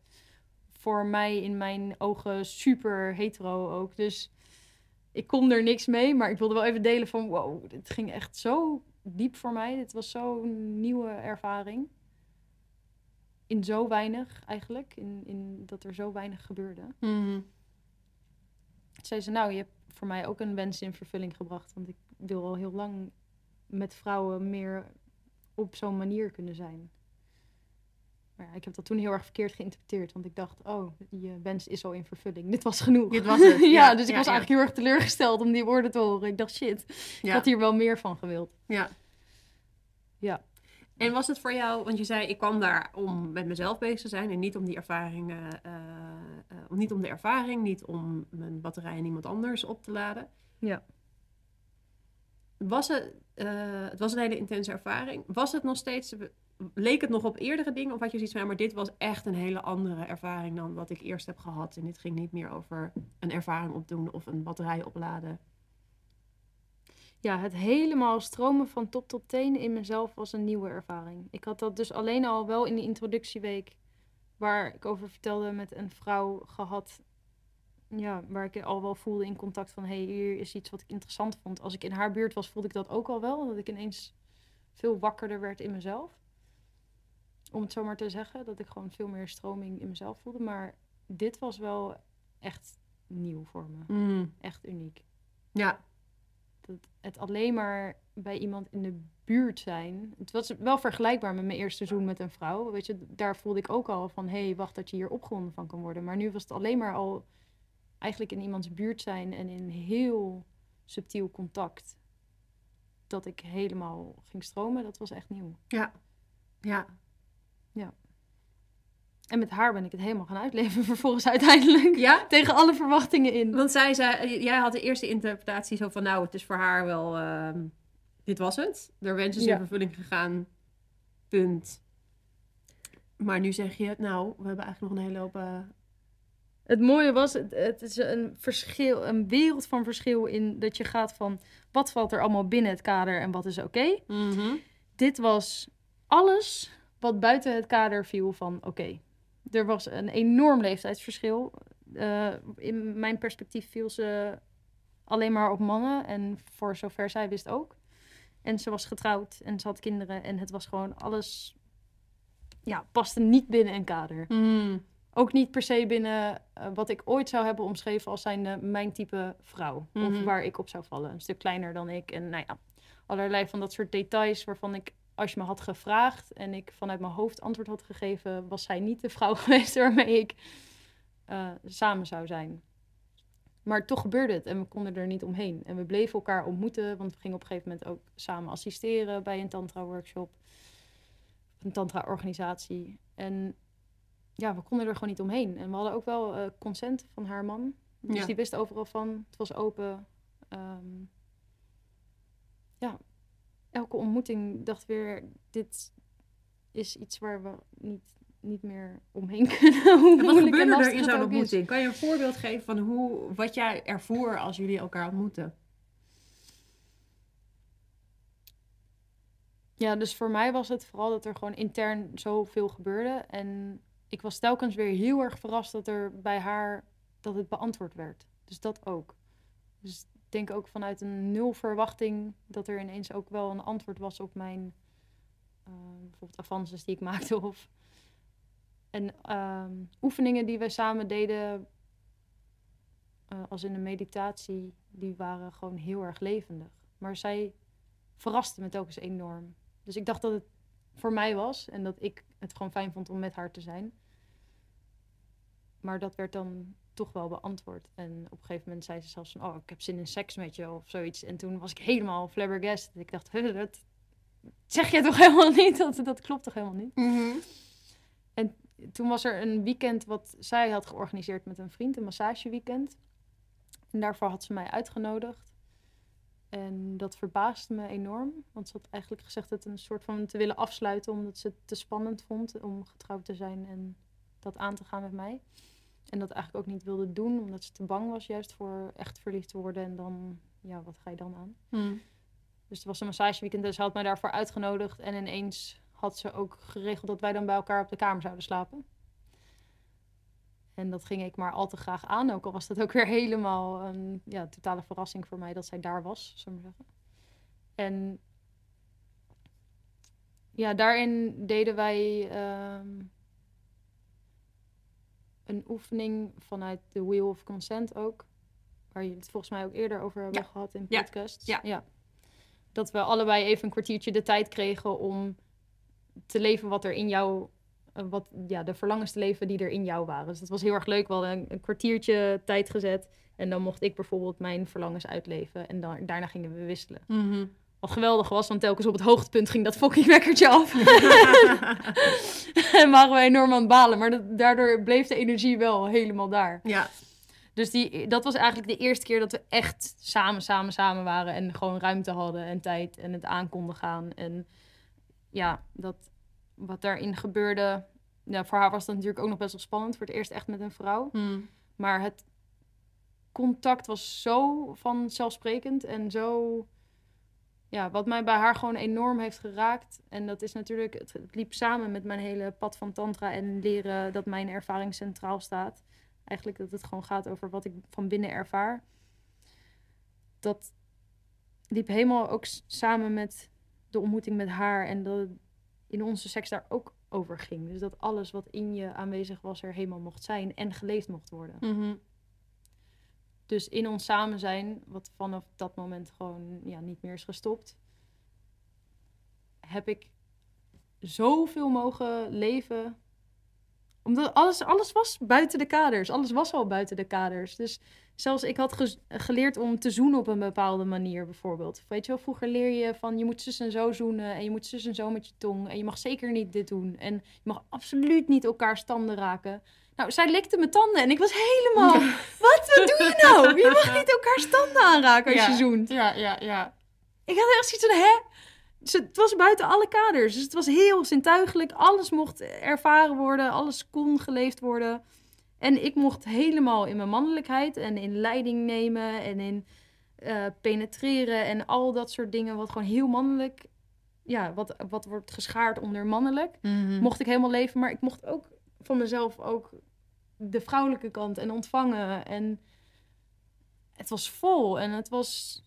Voor mij in mijn ogen super hetero ook. Dus ik kon er niks mee, maar ik wilde wel even delen van wow, dit ging echt zo diep voor mij. Dit was zo'n nieuwe ervaring. In zo weinig eigenlijk, in, in dat er zo weinig gebeurde. Toen zei ze, nou, je hebt voor mij ook een wens in vervulling gebracht. Want ik wil al heel lang met vrouwen meer op zo'n manier kunnen zijn. Maar ja, ik heb dat toen heel erg verkeerd geïnterpreteerd. Want ik dacht, oh, je wens is al in vervulling. Dit was genoeg. Dit was het, ja, ja, dus ik ja, was ja. eigenlijk heel erg teleurgesteld om die woorden te horen. Ik dacht, shit, ik had hier wel meer van gewild. Ja. Ja. En was het voor jou, want je zei ik kwam daar om met mezelf bezig te zijn en niet om die ervaring, eh, eh, niet om de ervaring, niet om mijn batterij en iemand anders op te laden. Ja. Was het, eh, het was een hele intense ervaring. Was het nog steeds, leek het nog op eerdere dingen of had je zoiets van, maar dit was echt een hele andere ervaring dan wat ik eerst heb gehad en dit ging niet meer over een ervaring opdoen of een batterij opladen. Ja, het helemaal stromen van top tot teen in mezelf was een nieuwe ervaring. Ik had dat dus alleen al wel in de introductieweek, waar ik over vertelde met een vrouw gehad. Ja, waar ik al wel voelde in contact van, hé, hey, hier is iets wat ik interessant vond. Als ik in haar buurt was, voelde ik dat ook al wel. Dat ik ineens veel wakkerder werd in mezelf. Om het zo maar te zeggen, dat ik gewoon veel meer stroming in mezelf voelde. Maar dit was wel echt nieuw voor me. Echt uniek Ja, dat het alleen maar bij iemand in de buurt zijn. Het was wel vergelijkbaar met mijn eerste seizoen met een vrouw. Weet je, daar voelde ik ook al van, hé, hey, wacht dat je hier opgewonden van kan worden. Maar nu was het alleen maar al eigenlijk in iemands buurt zijn en in heel subtiel contact. Dat ik helemaal ging stromen, dat was echt nieuw. ja, ja. En met haar ben ik het helemaal gaan uitleven vervolgens uiteindelijk. Ja? Tegen alle verwachtingen in. Want zij zei, jij had de eerste interpretatie zo van, nou, het is voor haar wel, ehm, dit was het. Er wens is Ja. in vervulling gegaan, punt. Maar nu zeg je, nou, we hebben eigenlijk nog een hele hoop... eh, Het mooie was, het, het is een verschil, een wereld van verschil in dat je gaat van wat valt er allemaal binnen het kader en wat is oké. Dit was alles wat buiten het kader viel van oké. Er was een enorm leeftijdsverschil. Eh, in mijn perspectief viel ze alleen maar op mannen en voor zover zij wist ook. En ze was getrouwd en ze had kinderen en het was gewoon alles, ja, paste niet binnen een kader. Ook niet per se binnen eh, wat ik ooit zou hebben omschreven als zijnde mijn type vrouw. Mhm. Of waar ik op zou vallen. Een stuk kleiner dan ik. En nou ja, allerlei van dat soort details waarvan ik als je me had gevraagd en ik vanuit mijn hoofd antwoord had gegeven, was zij niet de vrouw geweest waarmee ik uh, samen zou zijn. Maar toch gebeurde het en we konden er niet omheen. En we bleven elkaar ontmoeten, want we gingen op een gegeven moment ook samen assisteren bij een tantra-workshop. Een tantra-organisatie. En ja, we konden er gewoon niet omheen. En we hadden ook wel uh, consent van haar man. Dus die wist overal van. Het was open. Ehm, ja, elke ontmoeting dacht weer, dit is iets waar we niet, niet meer omheen kunnen. Hoe wat gebeurde er in zo'n ontmoeting? Kan je een voorbeeld geven van hoe, wat jij ervoor als jullie elkaar ontmoeten? Ja, dus voor mij was het vooral dat er gewoon intern zoveel gebeurde. En ik was telkens weer heel erg verrast dat er bij haar dat het beantwoord werd. Dus dat ook. Dus denk ook vanuit een nul verwachting dat er ineens ook wel een antwoord was op mijn uh, bijvoorbeeld avances die ik maakte of en uh, oefeningen die we samen deden, uh, als in een meditatie, die waren gewoon heel erg levendig. Maar zij verraste me telkens enorm. Dus ik dacht dat het voor mij was en dat ik het gewoon fijn vond om met haar te zijn. Maar dat werd dan toch wel beantwoord. En op een gegeven moment zei ze zelfs van, oh, ik heb zin in seks met je of zoiets. En toen was ik helemaal flabbergasted. Ik dacht, dat zeg jij toch helemaal niet? Dat, dat klopt toch helemaal niet? Mm En toen was er een weekend wat zij had georganiseerd met een vriend, een massageweekend. En daarvoor had ze mij uitgenodigd. En dat verbaasde me enorm. Want ze had eigenlijk gezegd het een soort van te willen afsluiten, omdat ze het te spannend vond om getrouwd te zijn en dat aan te gaan met mij. En dat eigenlijk ook niet wilde doen, omdat ze te bang was juist voor echt verliefd te worden. En dan, ja, wat ga je dan aan? Hmm. Dus het was een massageweekend, dus ze had mij daarvoor uitgenodigd. En ineens had ze ook geregeld dat wij dan bij elkaar op de kamer zouden slapen. En dat ging ik maar al te graag aan. Ook al was dat ook weer helemaal een ja, totale verrassing voor mij dat zij daar was, zullen we zeggen. En ja, daarin deden wij ehm, een oefening vanuit de Wheel of Consent ook. Waar je het volgens mij ook eerder over hebben gehad in podcast. Ja. ja. Dat we allebei even een kwartiertje de tijd kregen om te leven wat er in jou... Eh, wat, ja, de verlangens te leven die er in jou waren. Dus dat was heel erg leuk. We hadden een, kwartiertje tijd gezet. En dan mocht ik bijvoorbeeld mijn verlangens uitleven. En dan, daarna gingen we wisselen. Mm wat geweldig was, want telkens op het hoogtepunt ging dat fucking wekkertje af. en waren we enorm aan het balen. Maar dat, daardoor bleef de energie wel helemaal daar. Ja. Dus die, dat was eigenlijk de eerste keer dat we echt samen, samen, samen waren. En gewoon ruimte hadden en tijd en het aan konden gaan. En ja, dat, wat daarin gebeurde... Ja, voor haar was dat natuurlijk ook nog best wel spannend. Voor het eerst echt met een vrouw. Hmm. Maar het contact was zo vanzelfsprekend en zo ja, wat mij bij haar gewoon enorm heeft geraakt. En dat is natuurlijk, het, liep samen met mijn hele pad van Tantra en leren dat mijn ervaring centraal staat. Eigenlijk dat het gewoon gaat over wat ik van binnen ervaar. Dat liep helemaal ook samen met de ontmoeting met haar en dat in onze seks daar ook over ging. Dus dat alles wat in je aanwezig was er helemaal mocht zijn en geleefd mocht worden. Mm dus in ons samen zijn, wat vanaf dat moment gewoon ja, niet meer is gestopt, heb ik zoveel mogen leven. Omdat alles, alles was buiten de kaders. Alles was al buiten de kaders. Dus zelfs ik had geleerd om te zoenen op een bepaalde manier, bijvoorbeeld. Weet je wel, vroeger leer je van je moet zus en zo zoenen. En je moet zus en zo met je tong. En je mag zeker niet dit doen. En je mag absoluut niet elkaar standen raken. Nou, zij likte mijn tanden en ik was helemaal... Wat, wat doe je nou? Je mag niet elkaar standen aanraken als je zoent. Ja, ja, ja. Ik had echt zoiets van, hè? Het was buiten alle kaders. Dus het was heel zintuigelijk. Alles mocht ervaren worden. Alles kon geleefd worden. En ik mocht helemaal in mijn mannelijkheid en in leiding nemen en in uh, penetreren en al dat soort dingen. Wat gewoon heel mannelijk, ja, wat, wat wordt geschaard onder mannelijk. Mhm. Mocht ik helemaal leven. Maar ik mocht ook van mezelf ook de vrouwelijke kant en ontvangen. En het was vol en het was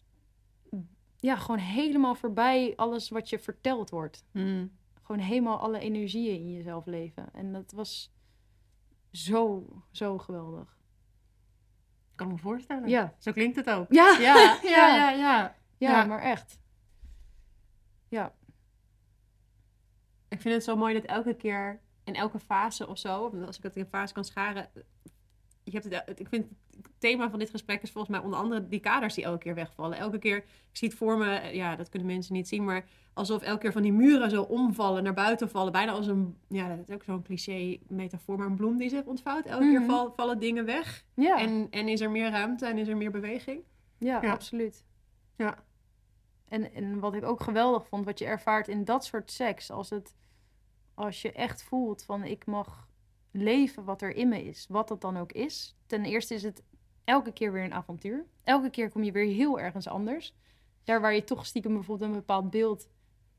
ja, gewoon helemaal voorbij alles wat je verteld wordt. Hmm. Gewoon helemaal alle energieën in jezelf leven. En dat was zo, zo geweldig. Ik kan me voorstellen. Ja. Zo klinkt het ook. Ja, ja, ja, ja. ja, ja. maar echt. Ja. Ik vind het zo mooi dat elke keer in elke fase of zo, als ik het in fase kan scharen, je hebt het, ik vind het thema van dit gesprek is volgens mij onder andere die kaders die elke keer wegvallen. Elke keer, ik zie het voor me, ja, dat kunnen mensen niet zien, maar alsof elke keer van die muren zo omvallen, naar buiten vallen. Bijna als een, ja, dat is ook zo'n cliché metafoor, maar een bloem die zich ontvouwt. Elke keer mhm. vallen dingen weg. Ja. En, en is er meer ruimte en is er meer beweging. Ja, absoluut. Ja. En, en wat ik ook geweldig vond, wat je ervaart in dat soort seks, als, het, als je echt voelt van ik mag leven wat er in me is, wat dat dan ook is. Ten eerste is het elke keer weer een avontuur. Elke keer kom je weer heel ergens anders. Daar waar je toch stiekem bijvoorbeeld een bepaald beeld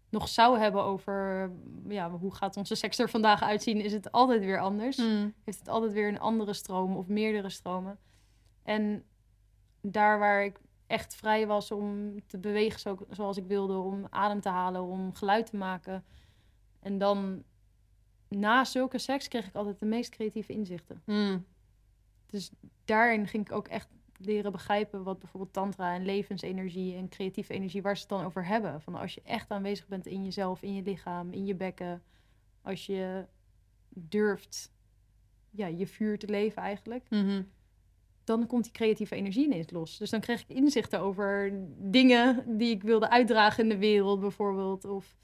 nog zou hebben over ja, hoe gaat onze seks er vandaag uitzien, is het altijd weer anders. Hmm. Heeft het altijd weer een andere stroom of meerdere stromen. En daar waar ik echt vrij was om te bewegen zo, zoals ik wilde, om adem te halen, om geluid te maken. En dan na zulke seks kreeg ik altijd de meest creatieve inzichten. Hmm. Dus daarin ging ik ook echt leren begrijpen wat bijvoorbeeld tantra en levensenergie en creatieve energie, waar ze het dan over hebben. Van als je echt aanwezig bent in jezelf, in je lichaam, in je bekken, als je durft ja, je vuur te leven eigenlijk, mhm. dan komt die creatieve energie ineens los. Dus dan kreeg ik inzichten over dingen die ik wilde uitdragen in de wereld bijvoorbeeld. Of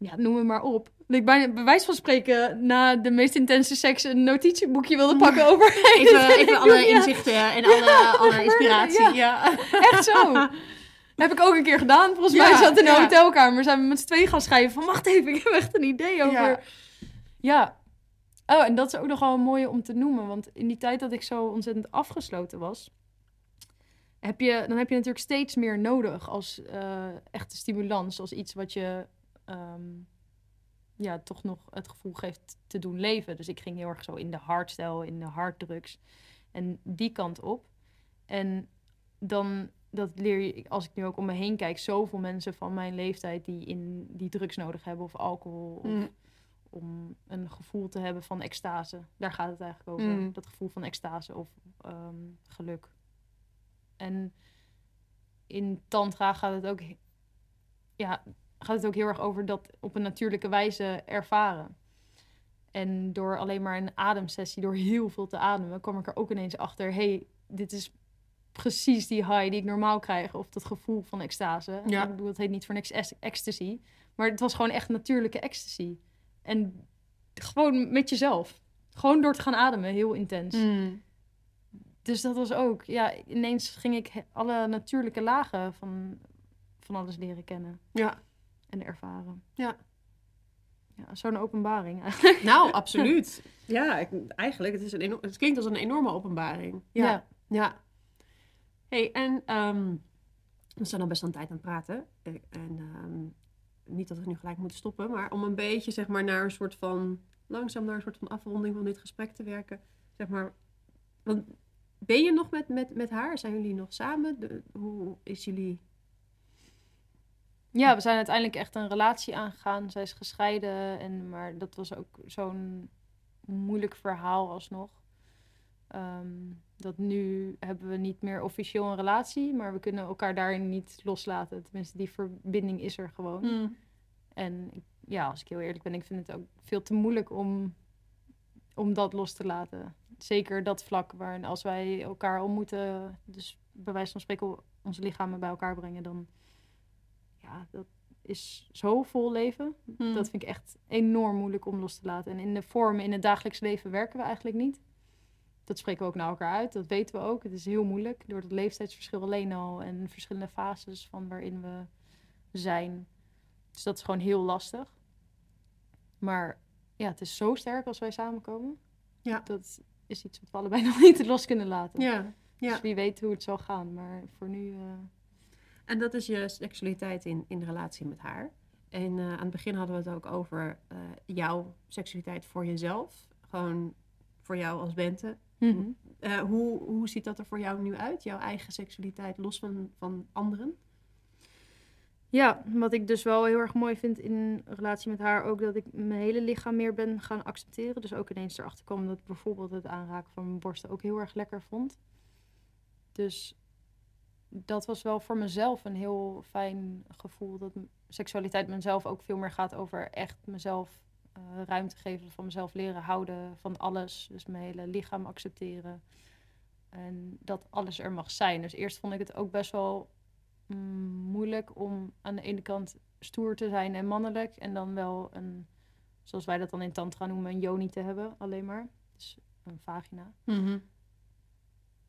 ja, noem het maar op. Dat ik bij, bij wijze van spreken na de meest intense seks een notitieboekje wilde pakken over... Even, even alle inzichten en alle, alle inspiratie. Ja. Echt zo. Dat heb ik ook een keer gedaan. Volgens mij zat in een hotelkamer. Zijn we met z'n twee gaan schrijven van... Wacht even, ik heb echt een idee over... Ja. Oh, en dat is ook nog wel een mooie om te noemen. Want in die tijd dat ik zo ontzettend afgesloten was... Heb je, dan heb je natuurlijk steeds meer nodig als uh, echte stimulans. Als iets wat je Ehm, ja, toch nog het gevoel geeft te doen leven. Dus ik ging heel erg zo in de hardstyle, in de harddrugs. En die kant op. En dan, dat leer je, als ik nu ook om me heen kijk, zoveel mensen van mijn leeftijd die, in, die drugs nodig hebben of alcohol. Of, mm. Om een gevoel te hebben van extase. Daar gaat het eigenlijk over. Mm. Dat gevoel van extase of ehm, geluk. En in Tantra gaat het ook ja, gaat het ook heel erg over dat op een natuurlijke wijze ervaren. En door alleen maar een ademsessie, door heel veel te ademen, kwam ik er ook ineens achter: hey, dit is precies die high die ik normaal krijg. Of dat gevoel van extase. Ja. Ik bedoel, het heet niet voor niks ecstasy. Maar het was gewoon echt natuurlijke ecstasy. En gewoon met jezelf. Gewoon door te gaan ademen, heel intens. Mm. Dus dat was ook, ja, ineens ging ik alle natuurlijke lagen van, van alles leren kennen. Ja en ervaren. Ja. Ja, zo'n openbaring eigenlijk. Nou, absoluut. Ja, ik, eigenlijk, het, is een het klinkt als een enorme openbaring. Ja. Ja. hey, en ehm, we zijn al best een tijd aan het praten. En ehm, niet dat we nu gelijk moeten stoppen, maar om een beetje, zeg maar, naar een soort van, langzaam naar een soort van afronding van dit gesprek te werken. Zeg maar, want ben je nog met, met, met haar? Zijn jullie nog samen? De, hoe is jullie ja, we zijn uiteindelijk echt een relatie aangegaan. Zij is gescheiden, en, maar dat was ook zo'n moeilijk verhaal alsnog. Um, dat nu hebben we niet meer officieel een relatie, maar we kunnen elkaar daarin niet loslaten. Tenminste, die verbinding is er gewoon. Hmm. En ja, als ik heel eerlijk ben, ik vind het ook veel te moeilijk om, om dat los te laten. Zeker dat vlak waarin als wij elkaar ontmoeten, dus bij wijze van spreken onze lichamen bij elkaar brengen, dan ja, dat is zo vol leven. Hmm. Dat vind ik echt enorm moeilijk om los te laten. En in de vorm, in het dagelijks leven werken we eigenlijk niet. Dat spreken we ook naar elkaar uit, dat weten we ook. Het is heel moeilijk door het leeftijdsverschil alleen al en verschillende fases van waarin we zijn. Dus dat is gewoon heel lastig. Maar ja, het is zo sterk als wij samenkomen. Ja. Dat is iets wat we allebei nog niet los kunnen laten. Ja. ja. Dus wie weet hoe het zal gaan. Maar voor nu. Uh, en dat is je seksualiteit in, in relatie met haar. En uh, aan het begin hadden we het ook over uh, jouw seksualiteit voor jezelf. Gewoon voor jou als Bente. Mm uh, hoe, hoe ziet dat er voor jou nu uit? Jouw eigen seksualiteit los van, van anderen? Ja, wat ik dus wel heel erg mooi vind in relatie met haar, ook dat ik mijn hele lichaam meer ben gaan accepteren. Dus ook ineens erachter kwam dat bijvoorbeeld het aanraken van mijn borsten ook heel erg lekker vond. Dus dat was wel voor mezelf een heel fijn gevoel. Dat seksualiteit mezelf ook veel meer gaat over echt mezelf eh, ruimte geven. Van mezelf leren houden van alles. Dus mijn hele lichaam accepteren. En dat alles er mag zijn. Dus eerst vond ik het ook best wel mm, moeilijk om aan de ene kant stoer te zijn en mannelijk. En dan wel een, zoals wij dat dan in tantra noemen, een yoni te hebben alleen maar. Dus een vagina. Mhm.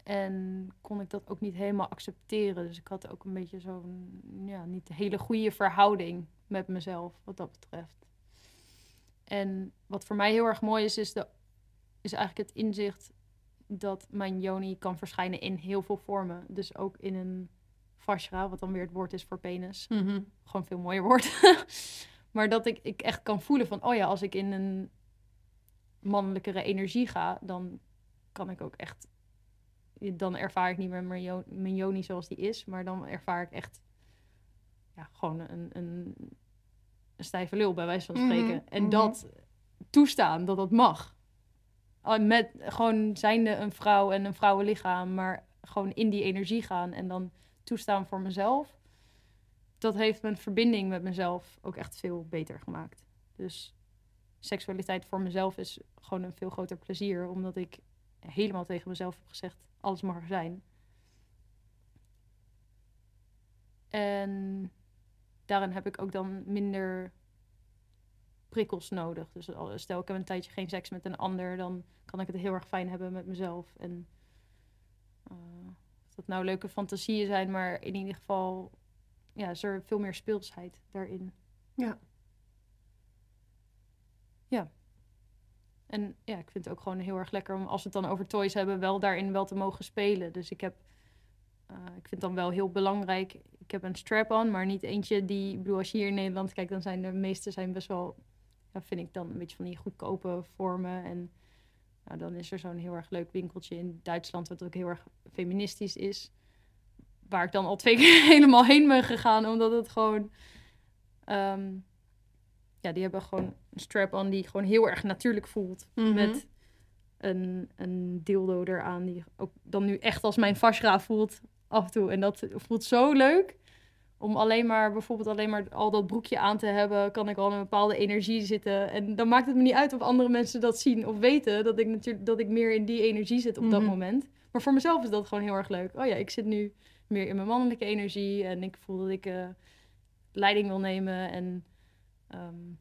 En kon ik dat ook niet helemaal accepteren. Dus ik had ook een beetje zo'n, ja, niet hele goede verhouding met mezelf, wat dat betreft. En wat voor mij heel erg mooi is, is, de, is eigenlijk het inzicht dat mijn yoni kan verschijnen in heel veel vormen. Dus ook in een vajra, wat dan weer het woord is voor penis. Mhm. Gewoon veel mooier woord. maar dat ik, ik echt kan voelen van, oh ja, als ik in een mannelijkere energie ga, dan kan ik ook echt dan ervaar ik niet meer mijn, jo- mijn joni zoals die is, maar dan ervaar ik echt ja, gewoon een, een, een stijve lul, bij wijze van Mhm, spreken. En mhm. dat toestaan, dat dat mag. Met gewoon zijnde een vrouw en een vrouwenlichaam, maar gewoon in die energie gaan en dan toestaan voor mezelf. Dat heeft mijn verbinding met mezelf ook echt veel beter gemaakt. Dus seksualiteit voor mezelf is gewoon een veel groter plezier, omdat ik helemaal tegen mezelf heb gezegd: alles mag er zijn. En daarin heb ik ook dan minder prikkels nodig. Dus stel ik heb een tijdje geen seks met een ander, dan kan ik het heel erg fijn hebben met mezelf. En eh, of dat nou leuke fantasieën zijn, maar in ieder geval ja, is er veel meer speelsheid daarin. Ja. Ja. En ja, ik vind het ook gewoon heel erg lekker om, als we het dan over toys hebben, wel daarin wel te mogen spelen. Dus ik heb, eh, ik vind dan wel heel belangrijk, ik heb een strap-on, maar niet eentje die, ik bedoel, als je hier in Nederland kijkt, dan zijn de meeste zijn best wel, ja, vind ik dan een beetje van die goedkope vormen. En nou, dan is er zo'n heel erg leuk winkeltje in Duitsland, wat ook heel erg feministisch is. Waar ik dan al twee keer helemaal heen ben gegaan, omdat het gewoon... ehm, ja, die hebben gewoon een strap-on die gewoon heel erg natuurlijk voelt. Mhm. Met een, een dildo eraan die ook dan nu echt als mijn vajra voelt af en toe. En dat voelt zo leuk. Om alleen maar, bijvoorbeeld alleen maar al dat broekje aan te hebben, kan ik al in een bepaalde energie zitten. En dan maakt het me niet uit of andere mensen dat zien of weten. Dat ik natuurlijk dat ik meer in die energie zit op dat Mhm. moment. Maar voor mezelf is dat gewoon heel erg leuk. Oh ja, ik zit nu meer in mijn mannelijke energie. En ik voel dat ik eh, leiding wil nemen. En ehm,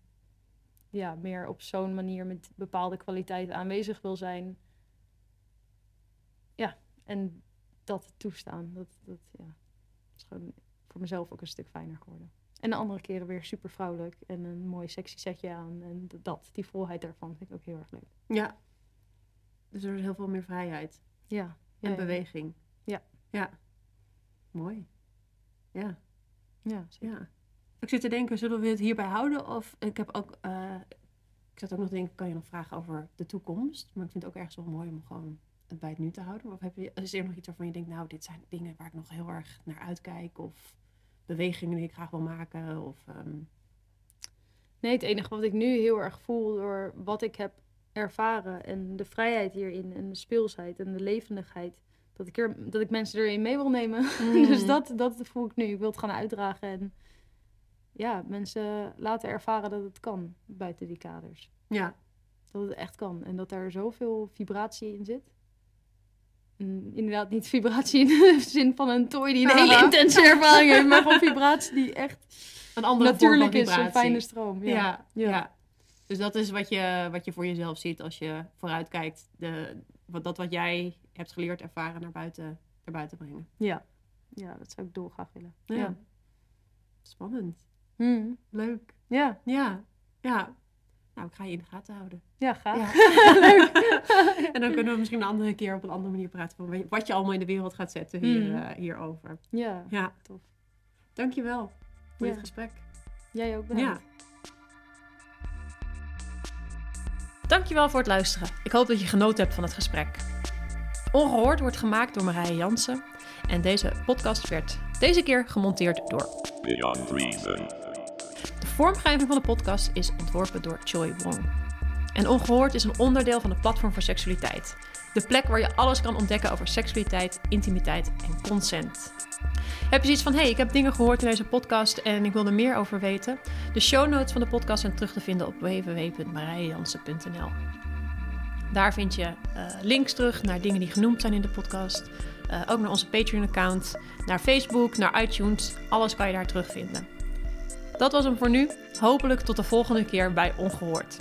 ja, meer op zo'n manier met bepaalde kwaliteiten aanwezig wil zijn. Ja, en dat toestaan. Dat, dat ja, is gewoon voor mezelf ook een stuk fijner geworden. En de andere keren weer super vrouwelijk en een mooi sexy setje aan. En dat, die volheid daarvan vind ik ook heel erg leuk. Ja. Dus er is heel veel meer vrijheid Ja. en beweging. Ja. Ja. Mooi. Ja. Ja, zeker. Ja. Ik zit te denken, zullen we het hierbij houden? Of ik heb ook, eh, ik zat ook nog te denken, kan je nog vragen over de toekomst? Maar ik vind het ook ergens wel mooi om gewoon het bij het nu te houden. Of heb je, is er nog iets waarvan je denkt, nou, dit zijn dingen waar ik nog heel erg naar uitkijk? Of bewegingen die ik graag wil maken? Of, ehm, Nee, het enige wat ik nu heel erg voel door wat ik heb ervaren en de vrijheid hierin en de speelsheid en de levendigheid, dat ik, er, dat ik mensen erin mee wil nemen. Mm. dus dat, dat voel ik nu. Ik wil het gaan uitdragen en ja, mensen laten ervaren dat het kan buiten die kaders. ja. Dat het echt kan en dat er zoveel vibratie in zit. En inderdaad, niet vibratie in de zin van een toy die een hele intense ervaring heeft, maar gewoon vibratie die echt Een andere natuurlijk vorm is, een fijne stroom. Ja. Ja. Ja. Ja. Dus dat is wat je, wat je voor jezelf ziet als je vooruitkijkt. De, wat, dat wat jij hebt geleerd, ervaren, naar buiten, naar buiten brengen. Ja. ja, dat zou ik dolgraag willen. Ja. Ja. Spannend. Hmm. Leuk. Ja. Ja. Ja. Nou, ik ga je in de gaten houden. ja, graag. Ja. en dan kunnen we misschien een andere keer op een andere manier praten van wat je allemaal in de wereld gaat zetten hier, Mm. eh, hierover. Ja, Ja, tof. dankjewel voor Ja. dit gesprek. Jij ook bedankt. Ja. Dankjewel voor het luisteren. Ik hoop dat je genoten hebt van het gesprek. Ongehoord wordt gemaakt door Marije Jansen. En deze podcast werd deze keer gemonteerd door. Beyond Reason. Vormgeving van de podcast is ontworpen door Choi Wong. En Ongehoord is een onderdeel van de Platform voor Seksualiteit. De plek waar je alles kan ontdekken over seksualiteit, intimiteit en consent. Heb je zoiets van, hey, ik heb dingen gehoord in deze podcast en ik wil er meer over weten? De show notes van de podcast zijn terug te vinden op www.marijejansen.nl. Daar vind je uh, links terug naar dingen die genoemd zijn in de podcast. Uh, ook naar onze Patreon-account, naar Facebook, naar iTunes. Alles kan je daar terugvinden. Dat was hem voor nu. Hopelijk tot de volgende keer bij Ongehoord.